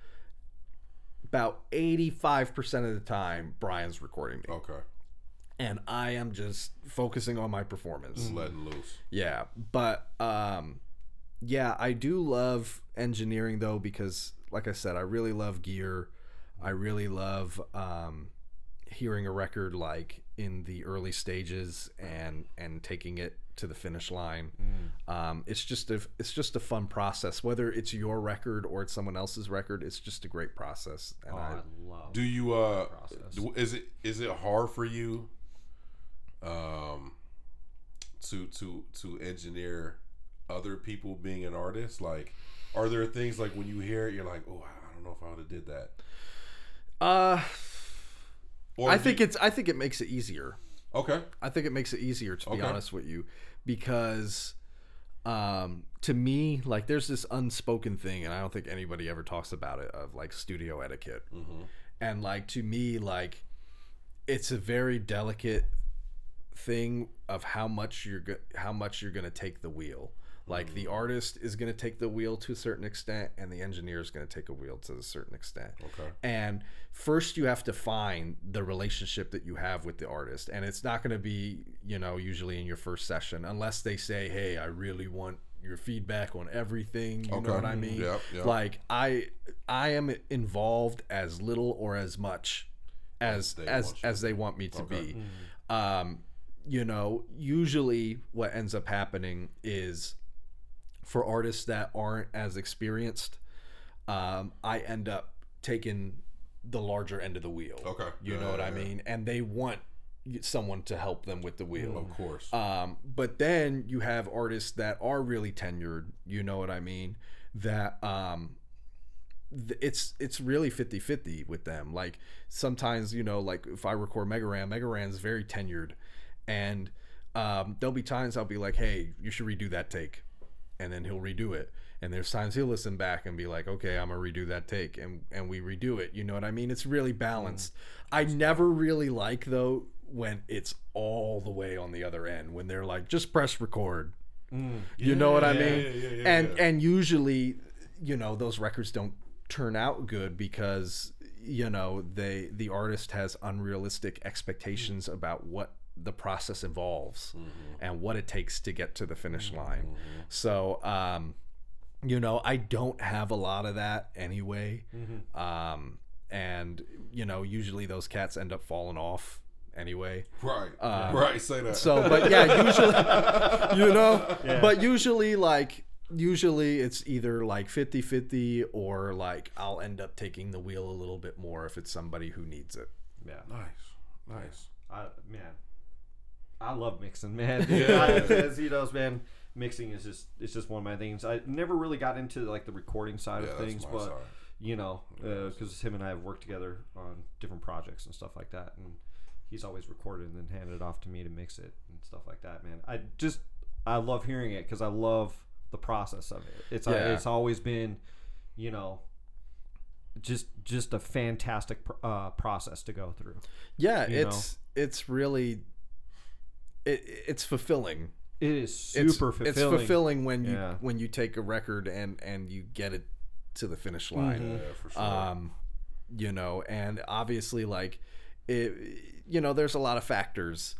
about 85% of the time brian's recording me Okay. And I am just focusing on my performance. Letting loose. Yeah, but um yeah, I do love engineering though because like I said, I really love gear. I really love um hearing a record like in the early stages and and taking it to the finish line. Um it's just a it's just a fun process whether it's your record or it's someone else's record. It's just a great process and Oh, I I love. Do you uh do, is it is it hard for you um to to to engineer other people being an artist? Like are there things like when you hear it you're like, "Oh, I don't know if I would have did that." uh Or I think it's I think it makes it easier. Okay. I think it makes it easier to be Okay. honest with you because um to me like there's this unspoken thing and I don't think anybody ever talks about it of like studio etiquette. And like to me like it's a very delicate thing of how much you're go- how much you're going to take the wheel. Like the artist is going to take the wheel to a certain extent and the engineer is going to take a wheel to a certain extent. Okay. And first, you have to find the relationship that you have with the artist. And it's not going to be, you know, usually in your first session, unless they say, hey, I really want your feedback on everything. You know what I mean? Yep, yep. Like, I I am involved as little or as much as they as as they want me to Okay. be. Um, you know, usually what ends up happening is for artists that aren't as experienced, um, I end up taking the larger end of the wheel. Okay. You Yeah, know what yeah, I mean? And they want someone to help them with the wheel. Of course. Um, but then you have artists that are really tenured, you know what I mean? That um, th- it's it's really 50-50 with them. Like sometimes, you know, like if I record Mega Ran, Megaran's very tenured. And um, there'll be times I'll be like, hey, you should redo that take. And then he'll redo it. And there's times he'll listen back and be like, okay, I'm gonna redo that take, and and we redo it. You know what I mean? It's really balanced. Mm. I never really like though when it's all the way on the other end when they're like, just press record. Mm. You know what I Yeah, mean? yeah, yeah, yeah, and yeah. and usually, you know, those records don't turn out good because you know they the artist has unrealistic expectations mm. about what the process involves and what it takes to get to the finish line. So, um, you know, I don't have a lot of that anyway. Um, and you know, usually those cats end up falling off anyway. right. right. Say that. uh, So, but yeah, usually, you know, but usually, like, usually it's either like 50 50 or like I'll end up taking the wheel a little bit more if it's somebody who needs it. Yeah. nice. Nice. I, man, I love mixing, man. Dude, I, as he knows, man, mixing is just it's just one of my things. I never really got into like the recording side Yeah, of that's things, my but side. you know, because him and I have worked together on different projects and stuff like that, and he's always recorded and then handed it off to me to mix it and stuff like that. Man, I just I love hearing it because I love the process of it. It's Yeah. it's always been, you know. Just, just a fantastic uh, process to go through. Yeah, You it's it's really it, it's fulfilling. It is super It's fulfilling. It's fulfilling when you Yeah. when you take a record and and you get it to the finish line. Yeah, for sure. um you know and obviously like it you know there's a lot of factors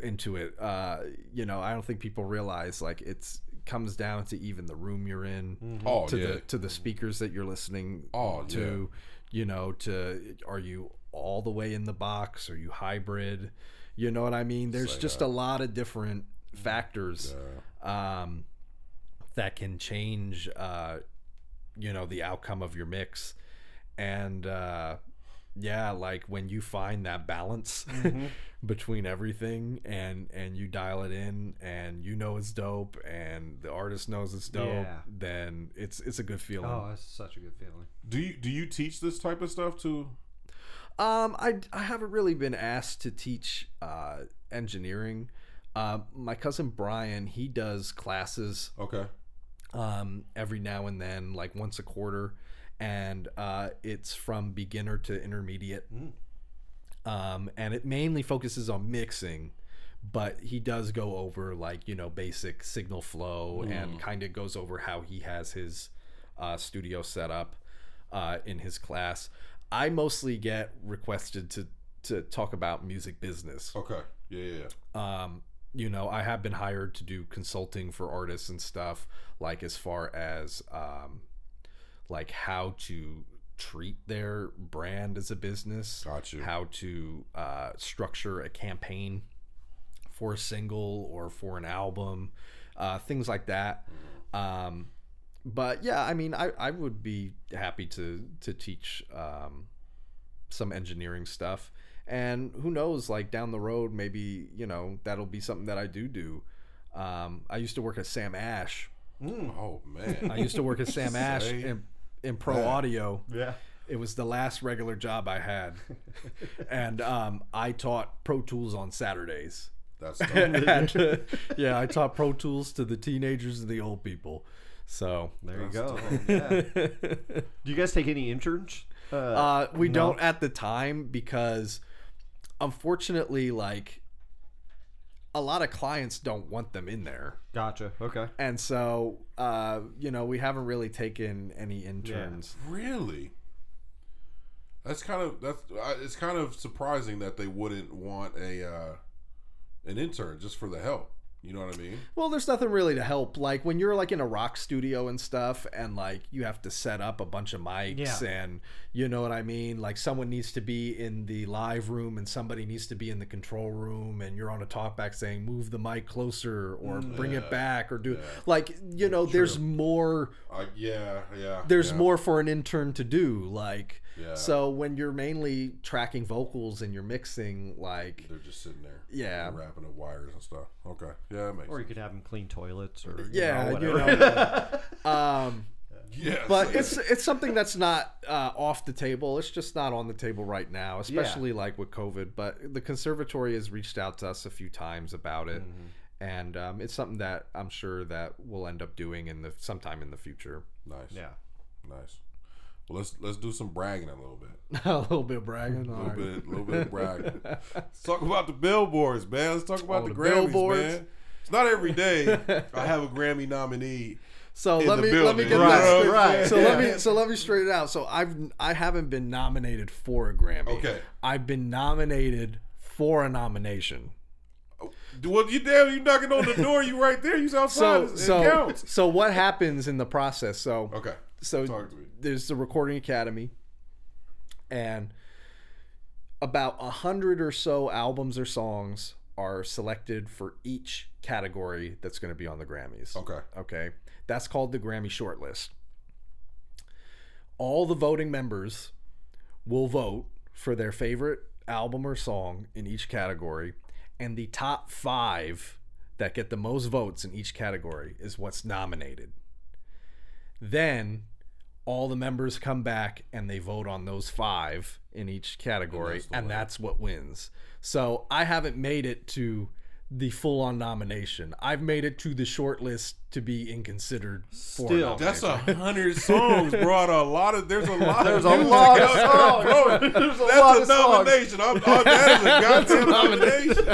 into it uh you know i don't think people realize like it's comes down to even the room you're in oh to yeah. the to the speakers that you're listening Oh, to you know to are you all the way in the box are you hybrid you know what i mean there's Say just that. a lot of different factors um that can change uh you know the outcome of your mix and uh yeah like when you find that balance between everything and and you dial it in and you know it's dope and the artist knows it's dope Yeah. then it's it's a good feeling Oh, that's such a good feeling. Do you do you teach this type of stuff too? Um, I, I haven't really been asked to teach uh, engineering. Uh, my cousin Brian, he does classes Okay. um, every now and then, like once a quarter, and uh, it's from beginner to intermediate. Um, and it mainly focuses on mixing, but he does go over like you know basic signal flow and kind of goes over how he has his uh, studio set up uh, in his class. I mostly get requested to to talk about music business Okay. Yeah, yeah, yeah. um, you know, I have been hired to do consulting for artists and stuff, like as far as um, like how to treat their brand as a business, Got you. how to uh, structure a campaign for a single or for an album, uh, things like that. Um, but yeah, I mean, I, I would be happy to to teach um, some engineering stuff, and who knows, like down the road, maybe you know that'll be something that I do do. Um, I used to work at Sam Ash. Oh man. I used to work at Sam Ash in, in pro that. audio. Yeah. It was the last regular job I had, and um, I taught Pro Tools on Saturdays. That's and, uh, yeah, I taught Pro Tools to the teenagers and the old people. So There you go. Yeah. Do you guys take any interns? Uh, uh, we no? don't at the time because, unfortunately, like a lot of clients don't want them in there, Gotcha. Okay. and so uh, you know we haven't really taken any interns. really? That's kind of that's uh, it's kind of surprising that they wouldn't want a uh, an intern just for the help. You know what I mean? Well, there's nothing really to help. Like when you're like in a rock studio and stuff, and like you have to set up a bunch of mics, Yeah. and you know what I mean. Like someone needs to be in the live room, and somebody needs to be in the control room, and you're on a talkback saying, "Move the mic closer," or "Bring it back," or do like you know. There's more. Uh, yeah, yeah. There's yeah. more for an intern to do. Like Yeah. so when you're mainly tracking vocals and you're mixing, like They're just sitting there. Yeah. wrapping up wires and stuff. Okay. Yeah, that makes Or you sense. could have them clean toilets, or you yeah, know, you whatever. know. um, Yeah, but it's it's something that's not uh, off the table. It's just not on the table right now, especially like with COVID. But the conservatory has reached out to us a few times about it, and um, it's something that I'm sure that we'll end up doing in the sometime in the future. nice. yeah. Nice. Well, let's let's do some bragging a little bit. a little bit of bragging. A little right. bit, a little bit of bragging. Let's talk about the billboards, man. Let's talk about Oh, the, the Grammys, billboards. man. It's not every day I have a Grammy nominee. So in let the me let me building. get Right, this straight. right. So let me so let me straighten it out. So I've I haven't been nominated for a Grammy. Okay. I've been nominated for a nomination. Oh, well, you damn, you knocking on the door. You right there. You outside. So it so counts. so what happens in the process? So Okay. so Talk to me. There's the recording academy and about a hundred or so albums or songs are selected for each category that's going to be on the grammys. Okay. okay? That's called the grammy shortlist. All the voting members will vote for their favorite album or song in each category and the top five that get the most votes in each category is what's nominated. Then all the members come back and they vote on those five in each category, that's and that's what wins. So I haven't made it to the full on nomination. I've made it to the short list to be in considered for Still. nomination. That's a hundred songs, bro. A lot of there's a lot. There's of a music lot of songs. bro. There's a That's lot a of songs. nomination. I'm, I'm, that is a goddamn nomination.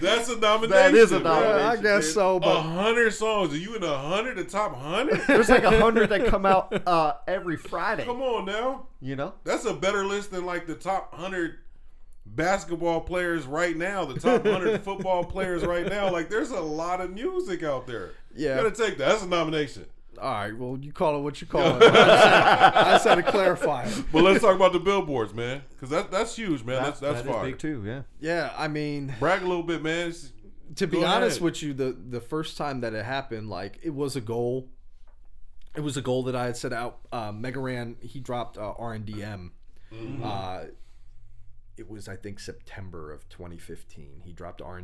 That's a nomination. That is a bro. nomination. I guess so, But A hundred songs. Are you in a hundred? The top hundred? There's like a hundred that come out uh, every Friday. Come on now. You know, That's a better list than like the top hundred basketball players right now, the top hundred football players right now. Like, there's a lot of music out there. Yeah. you gotta take that. That's a nomination. all right. Well, you call it what you call it. I just had, I just had to clarify. But let's talk about the billboards, man, because that that's huge, man. that's That- that's that is fire. big too. Yeah. Yeah, I mean, Brag a little bit, man. It's- to be honest ahead. with you, the the first time that it happened, like it was a goal. It was a goal that I had set out. Uh, Mega Ran, he dropped uh, RNDM. Uh, it was I think September of 2015. He dropped R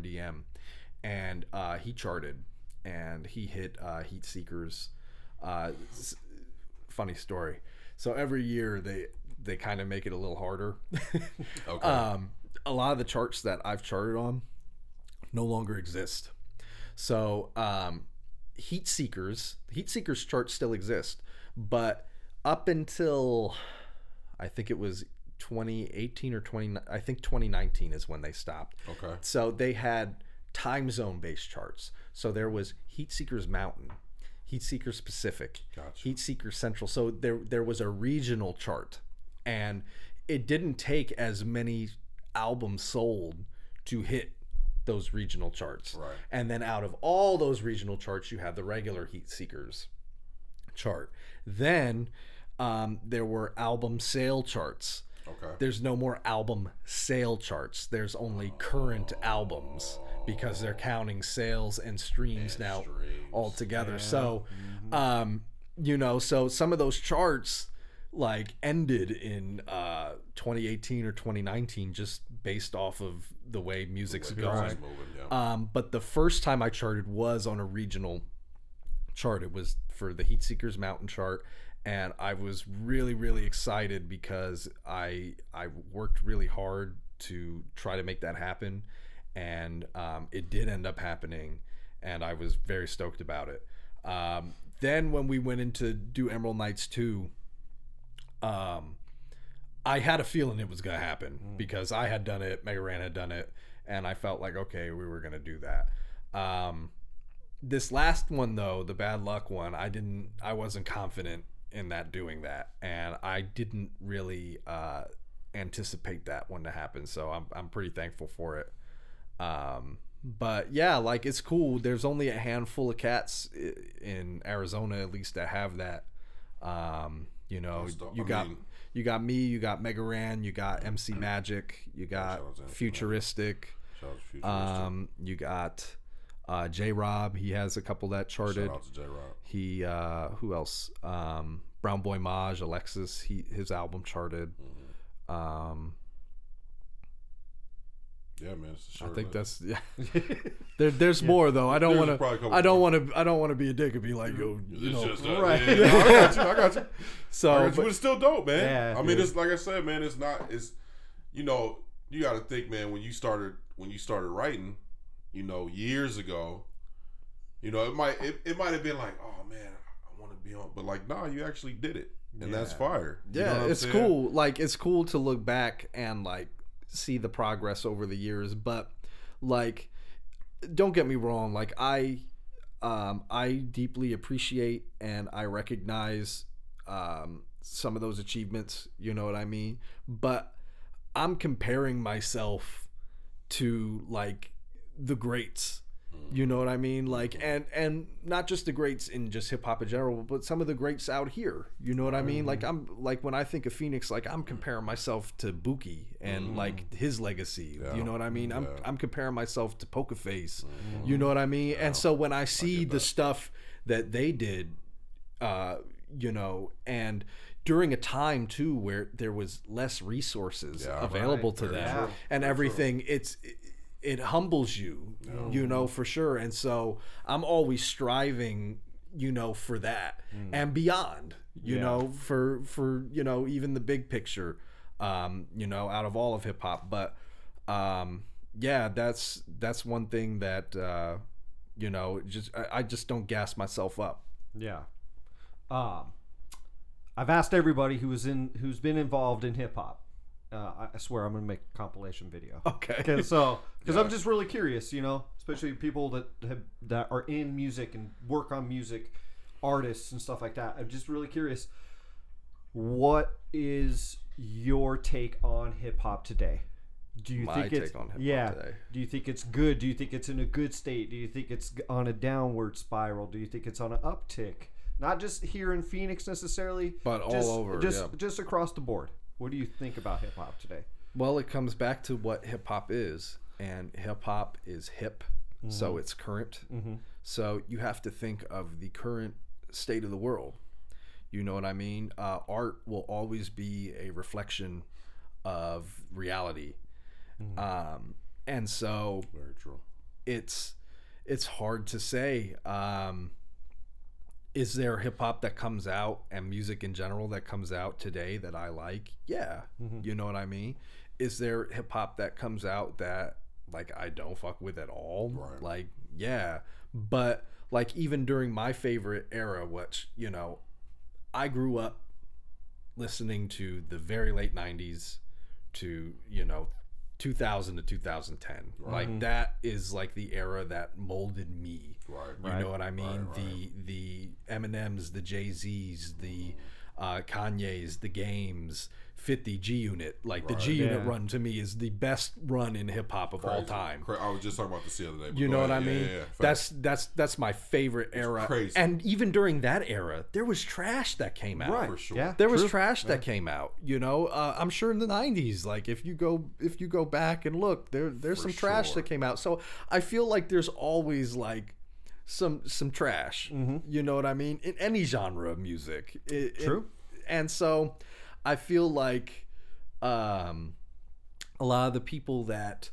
and uh, he charted, and he hit uh, Heat Seekers. Uh, s- funny story. So every year they they kind of make it a little harder. Okay. um, a lot of the charts that I've charted on no longer exist. So, um, Heat Seekers, Heat Seekers charts still exist, but up until I think it was 2018 or 20, I think 2019 is when they stopped. okay. So they had time zone based charts. So there was Heat Seekers Mountain, Heat Seekers Pacific, Gotcha. Heat Seekers Central. So there there was a regional chart, and it didn't take as many albums sold to hit those regional charts. Right. And then out of all those regional charts, you have the regular Heat Seekers chart. Then um, there were album sale charts. Okay. There's no more album sale charts. There's only current albums because they're counting sales and streams now streams. all together. So, um, you know, so some of those charts like ended in uh, 2018 or 2019 just based off of the way music's It's going. moving, yeah. Um, but the first time I charted was on a regional chart. It was for the Heat Seekers Mountain chart, and I was really, really excited because I I worked really hard to try to make that happen, and um, it did end up happening, and I was very stoked about it. Um, then when we went into do Emerald Knights two, um, I had a feeling it was going to happen because I had done it, Mega Ran had done it, and I felt like okay, we were going to do that. Um, this last one though, the bad luck one, I didn't, I wasn't confident in that doing that, and I didn't really uh, anticipate that one to happen. So I'm I'm pretty thankful for it. Um, but yeah, like it's cool. There's only a handful of cats in Arizona, at least, that have that. Um, you know, you I got mean- you got me, you got Mega Ran, you got MC Magic, you got shout out to MC Futuristic. Shout out to Futuristic. Um, you got uh, J Rob. He has a couple that charted. Shout out to J Rob. He uh, who else? Um, Brown Boy Maj, Alexis. He his album charted. Mm-hmm. Um, Yeah, man. It's a I short think list. that's yeah. there, there's more though. I don't want to. I don't want to. I don't want to be a dick and be like, yo, you It's know. just, uh, Right. yeah, yeah, I got you. I got you. So, got you. but- But it's still dope, man. Yeah, I mean, dude. it's like I said, man. It's not. It's you know, you got to think, man. When you started, when you started writing, you know, years ago, you know, it might, it, it might have been like, oh man, I want to be on, but like, nah, you actually did it, and that's Yeah. fire. You yeah, it's saying? cool. Like it's cool to look back and like see the progress over the years. But like, don't get me wrong. Like I, um, I deeply appreciate and I recognize um, some of those achievements. You know what I mean? But I'm comparing myself to like the greats. You know what I mean? Like and and not just the greats in just hip hop in general, but some of the greats out here. You know what I mean? Like I'm like when I think of Phoenix, like I'm comparing myself to Buki and like his legacy. Yeah. You know what I mean? I'm I'm comparing myself to Poker Face. You know what I mean? And so when I see the stuff that they did, uh, you know, and during a time too where there was less resources Yeah, available right. to them and everything it's it, humbles you you know for sure and so i'm always striving you know for that and beyond you Yeah. know for for you know even the big picture um you know out of all of hip hop but um yeah that's that's one thing that uh you know just I, I just don't gas myself up Yeah. Um, I've asked everybody who was in who's been involved in hip hop. Uh, I- swear I'm gonna make a compilation video. okay Okay, so because I'm just really curious, you know, especially people that have that are in music and work on music, artists and stuff like that. I'm just really curious. What is your take on hip hop today? Do you My think it's yeah? today. Do you think it's good? Do you think it's in a good state? Do you think it's on a downward spiral? Do you think it's on an uptick? Not just here in Phoenix necessarily, But all over, just yeah. just across the board. What do you think about hip hop today? Well, it comes back to what hip hop is, and hip hop is hip, so it's current. So you have to think of the current state of the world. You know what I mean? Uh, art will always be a reflection of reality, um, and so Very true. it's it's hard to say. Um, is there hip hop that comes out and music in general that comes out today that I like? Yeah, mm-hmm. you know what I mean. Is there hip hop that comes out that like I don't fuck with at all? Right. Like yeah, but like even during my favorite era, which you know, I grew up listening to the very late '90s to you know 2000 to 2010 like that is like the era that molded me. Right. you know what i mean? Right, the the eminems the jay-z's the uh kanye's the games 50 g unit like the g unit Yeah. run to me is the best run in hip-hop of all time Cra- I was just talking about this the other day. you know what I ahead. Yeah, mean? yeah, yeah. Facts. That's that's that's my favorite era. crazy. And even during that era, there was trash that came out. for sure. Yeah. There was True. trash that came out. You know, uh, I'm sure in the '90s, like if you go if you go back and look, there there's For some trash sure. that came out. So I feel like there's always like some some trash. You know what I mean? In any genre of music. It- it- True. and so I feel like um, a lot of the people that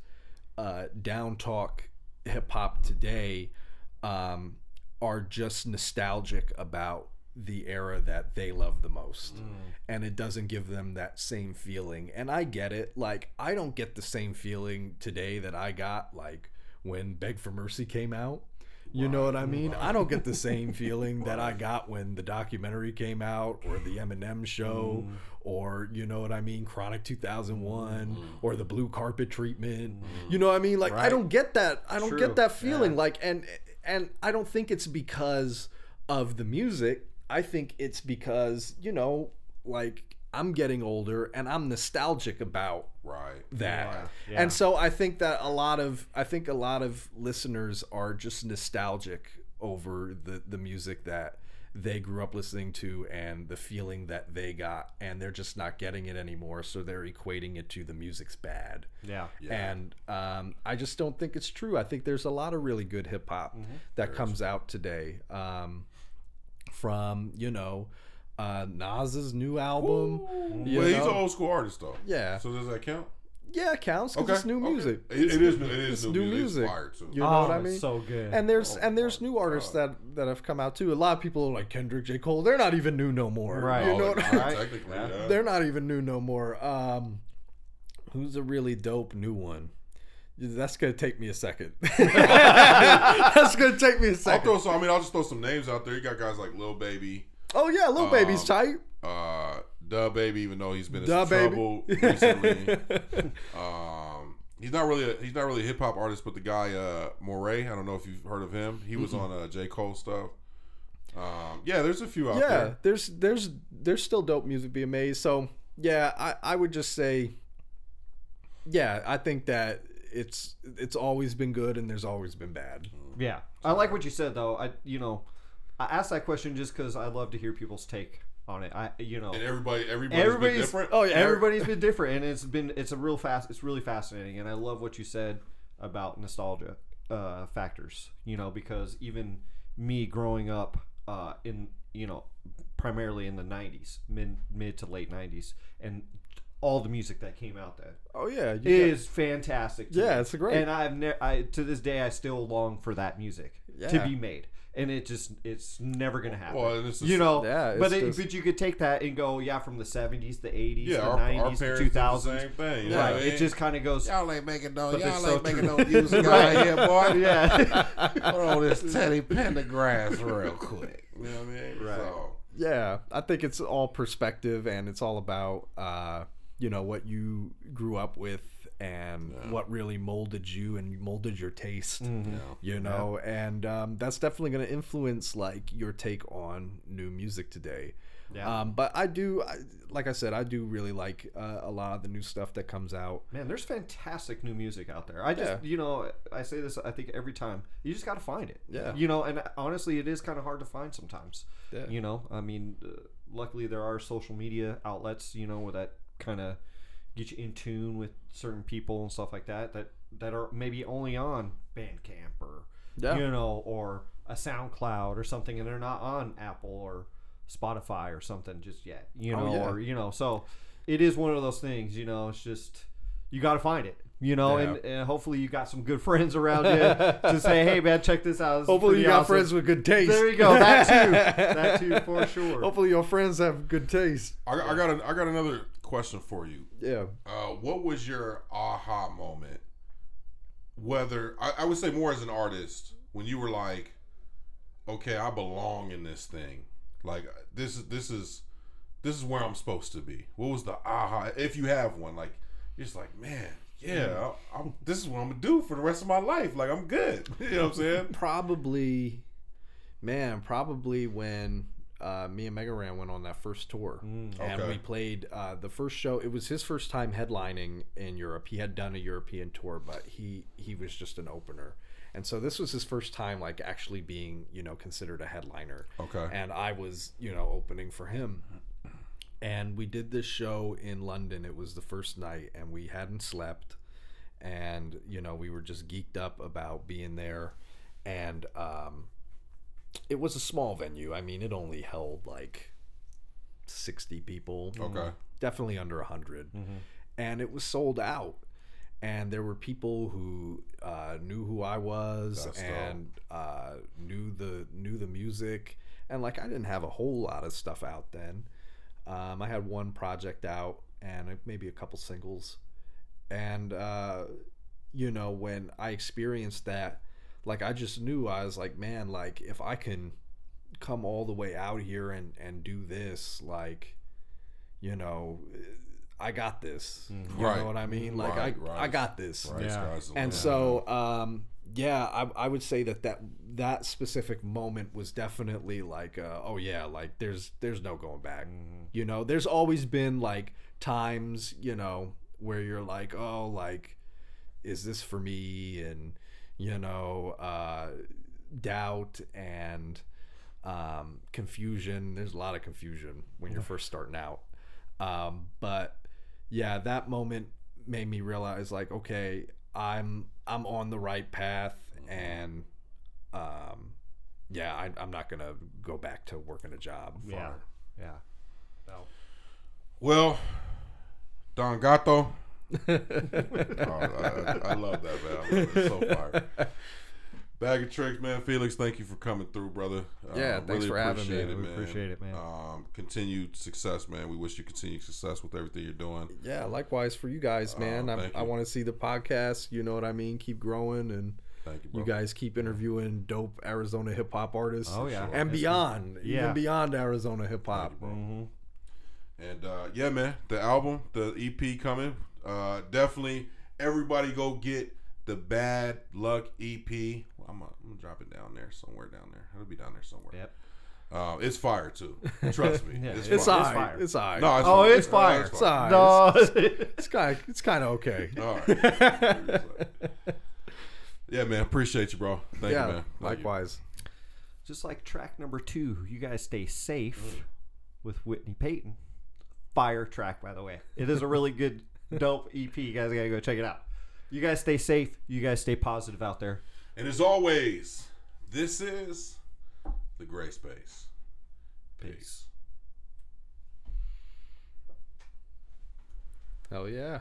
uh, down talk hip hop today um, are just nostalgic about the era that they love the most. And it doesn't give them that same feeling. And I get it. Like, I don't get the same feeling today that I got, like, when Beg for Mercy came out. You know what I mean? I don't get the same feeling that I got when the documentary came out or the Eminem show or you know what I mean, Chronic 2001 mm-hmm. or the blue carpet treatment. Mm-hmm. You know what I mean? Like I don't get that. I don't True. get that feeling Yeah. like and and I don't think it's because of the music. I think it's because, you know, like I'm getting older and I'm nostalgic about Right. that. Yeah. And so I think that a lot of I think a lot of listeners are just nostalgic over the the music that they grew up listening to and the feeling that they got and they're just not getting it anymore so they're equating it to the music's bad. Yeah. yeah. And um, I just don't think it's true. I think there's a lot of really good hip hop that comes out today. Um, from, you know, uh, Nas's new album. you well, he's an old school artist though. Yeah. So does that count? Yeah, it counts because Okay. it's new okay. music. It, it is new. It is It's new, new music. music. It's. You know oh, what I mean? so good. and there's Oh and there's new artists that that have come out too. A lot of people are like Kendrick, J. Cole. They're not even new no more. Right. You Oh, know what I mean? Technically, yeah. They're not even new no more. Um, who's a really dope new one? That's gonna take me a second. That's gonna take me a I'll second. throw some. I mean, I'll just throw some names out there. You got guys like Lil Baby, oh yeah, little baby's Um, tight. uh, DaBaby, even though he's been in Duh, trouble recently. um, he's not really a, he's not really a hip hop artist, but the guy uh, Morray, I don't know if you've heard of him. He was on uh, J Cole stuff. Um, yeah, there's a few out yeah, there. Yeah, there's there's there's still dope music being made. So yeah, I I would just say, yeah, I think that it's it's always been good and there's always been bad. Yeah, I like what you said though. I you know, I asked that question just because I love to hear people's take on it. I you know, And everybody, everybody's, everybody's been different. Oh yeah, everybody's been different, and it's been it's a real fast. It's really fascinating, and I love what you said about nostalgia uh, factors. You know, because even me growing up uh, in you know primarily in the '90s, mid mid to late '90s, and all the music that came out then Oh yeah, you got- is fantastic. to Yeah, me. it's great. And I've never, I to this day, I still long for that music to be made, and it just, it's never gonna happen. Well, and it's the you know, Yeah, but it, just- but you could take that and go, yeah, from the '70s, the '80s, yeah, the our, our '90s, parents the 2000s. same thing. know Right. what I mean? It just kind of goes. Y'all ain't making no, y'all ain't so making true. no music out here, boy. Yeah. Put on this Teddy Pendergrass real quick. You know what I mean? Right. So, yeah. I think it's all perspective and it's all about uh, you know what you grew up with and what really molded you and molded your taste. Mm-hmm. You know, and um, that's definitely going to influence like your take on new music today. Yeah. Um, but I do, I, like I said, I do really like uh, a lot of the new stuff that comes out. Man, there's fantastic new music out there. I just, Yeah. you know, I say this, I think every time. You just got to find it. Yeah. You know, and honestly, it is kind of hard to find sometimes. Yeah. You know, I mean, uh, luckily there are social media outlets, you know, where that kind of get you in tune with certain people and stuff like that that that are maybe only on Bandcamp or Yeah. you know or a SoundCloud or something, and they're not on Apple or Spotify or something just yet. You Oh, know, yeah. or you know, so it is one of those things. You know, it's just you got to find it. You know, Yeah. and, and hopefully you got some good friends around you to say, "Hey, man, check this out." This Hopefully, you got awesome." friends with good taste. There you go. That too. that too, for sure. Hopefully, your friends have good taste. I, got- I got an, I got another question for you. Yeah. Uh, what was your aha moment? Whether I, I would say more as an artist when you were like, okay, I belong in this thing. Like this is this is this is where I'm supposed to be. What was the aha? If you have one, like you're just like, man, yeah, I, I'm. This is what I'm gonna do for the rest of my life. Like I'm good. You know what I'm saying? Probably, man, probably when uh, me and Mega Ran went on that first tour, and Okay. we played uh, the first show. It was his first time headlining in Europe. He had done a European tour, but he he was just an opener, and so this was his first time like actually being you know considered a headliner. Okay. and I was you know opening for him. And we did this show in London. It was the first night, and we hadn't slept and you know we were just geeked up about being there and um it was a small venue. I mean it only held like 60 people. Okay. definitely under 100 and it was sold out. And there were people who uh, knew who i was That's and uh, knew the knew the music. And like i didn't have a whole lot of stuff out then. Um, i had one project out and maybe a couple singles. And uh, you know when i experienced that like i just knew i was like man like if i can come all the way out here and and do this like you know i got this you Right. know what i mean like Right, I, right. I got this Right, Yeah. and so um yeah I, I would say that, that that specific moment was definitely like, uh, oh yeah, like there's there's no going back. You know, there's always been like times, you know, where you're like, oh, like, is this for me? And you know, uh, doubt and um, confusion. There's a lot of confusion when you're first starting out. Um, but yeah, that moment made me realize like, okay, I'm I'm on the right path, and um, yeah, I, I'm not gonna go back to working a job. Yeah. Yeah. No. Well, Don Gato. oh, I, I love that man. I love it. It's so fire. Bag of tricks, man. Felix, thank you for coming through, brother. Uh, Yeah, thanks for having me. appreciate It, We man. appreciate it, man. Um, continued success, man. We wish you continued success with everything you're doing. Yeah, likewise for you guys, man. Oh, I, I want to see the podcast. You know what I mean? Keep growing, and Thank you, bro. you guys keep interviewing dope Arizona hip hop artists. Oh, yeah. and beyond, Yeah. even beyond Arizona hip hop. Mhm. And uh, yeah, man, the album, the EP coming. Uh, definitely, everybody go get the Bad Luck EP. Well, I'm, gonna, I'm gonna drop it down there somewhere down there. It'll be down there somewhere. Yep. Uh, it's fire too. Trust me. Yeah, it's, It's fire. alright. fire. It's alright. No, it's Oh, fire. it's fire. Uh, It's alright. No. It's kind. It's kind of okay. All right. yeah, man. Appreciate you, bro. Thank yeah. you, man. Love you. likewise. Just like track number two, you guys stay safe with Whitney Peyton. Fire track, by the way. It is a really good, dope EP. You guys gotta go check it out. You guys stay safe. You guys stay positive out there. And as always, this is the Gray Space. Peace. Hell yeah.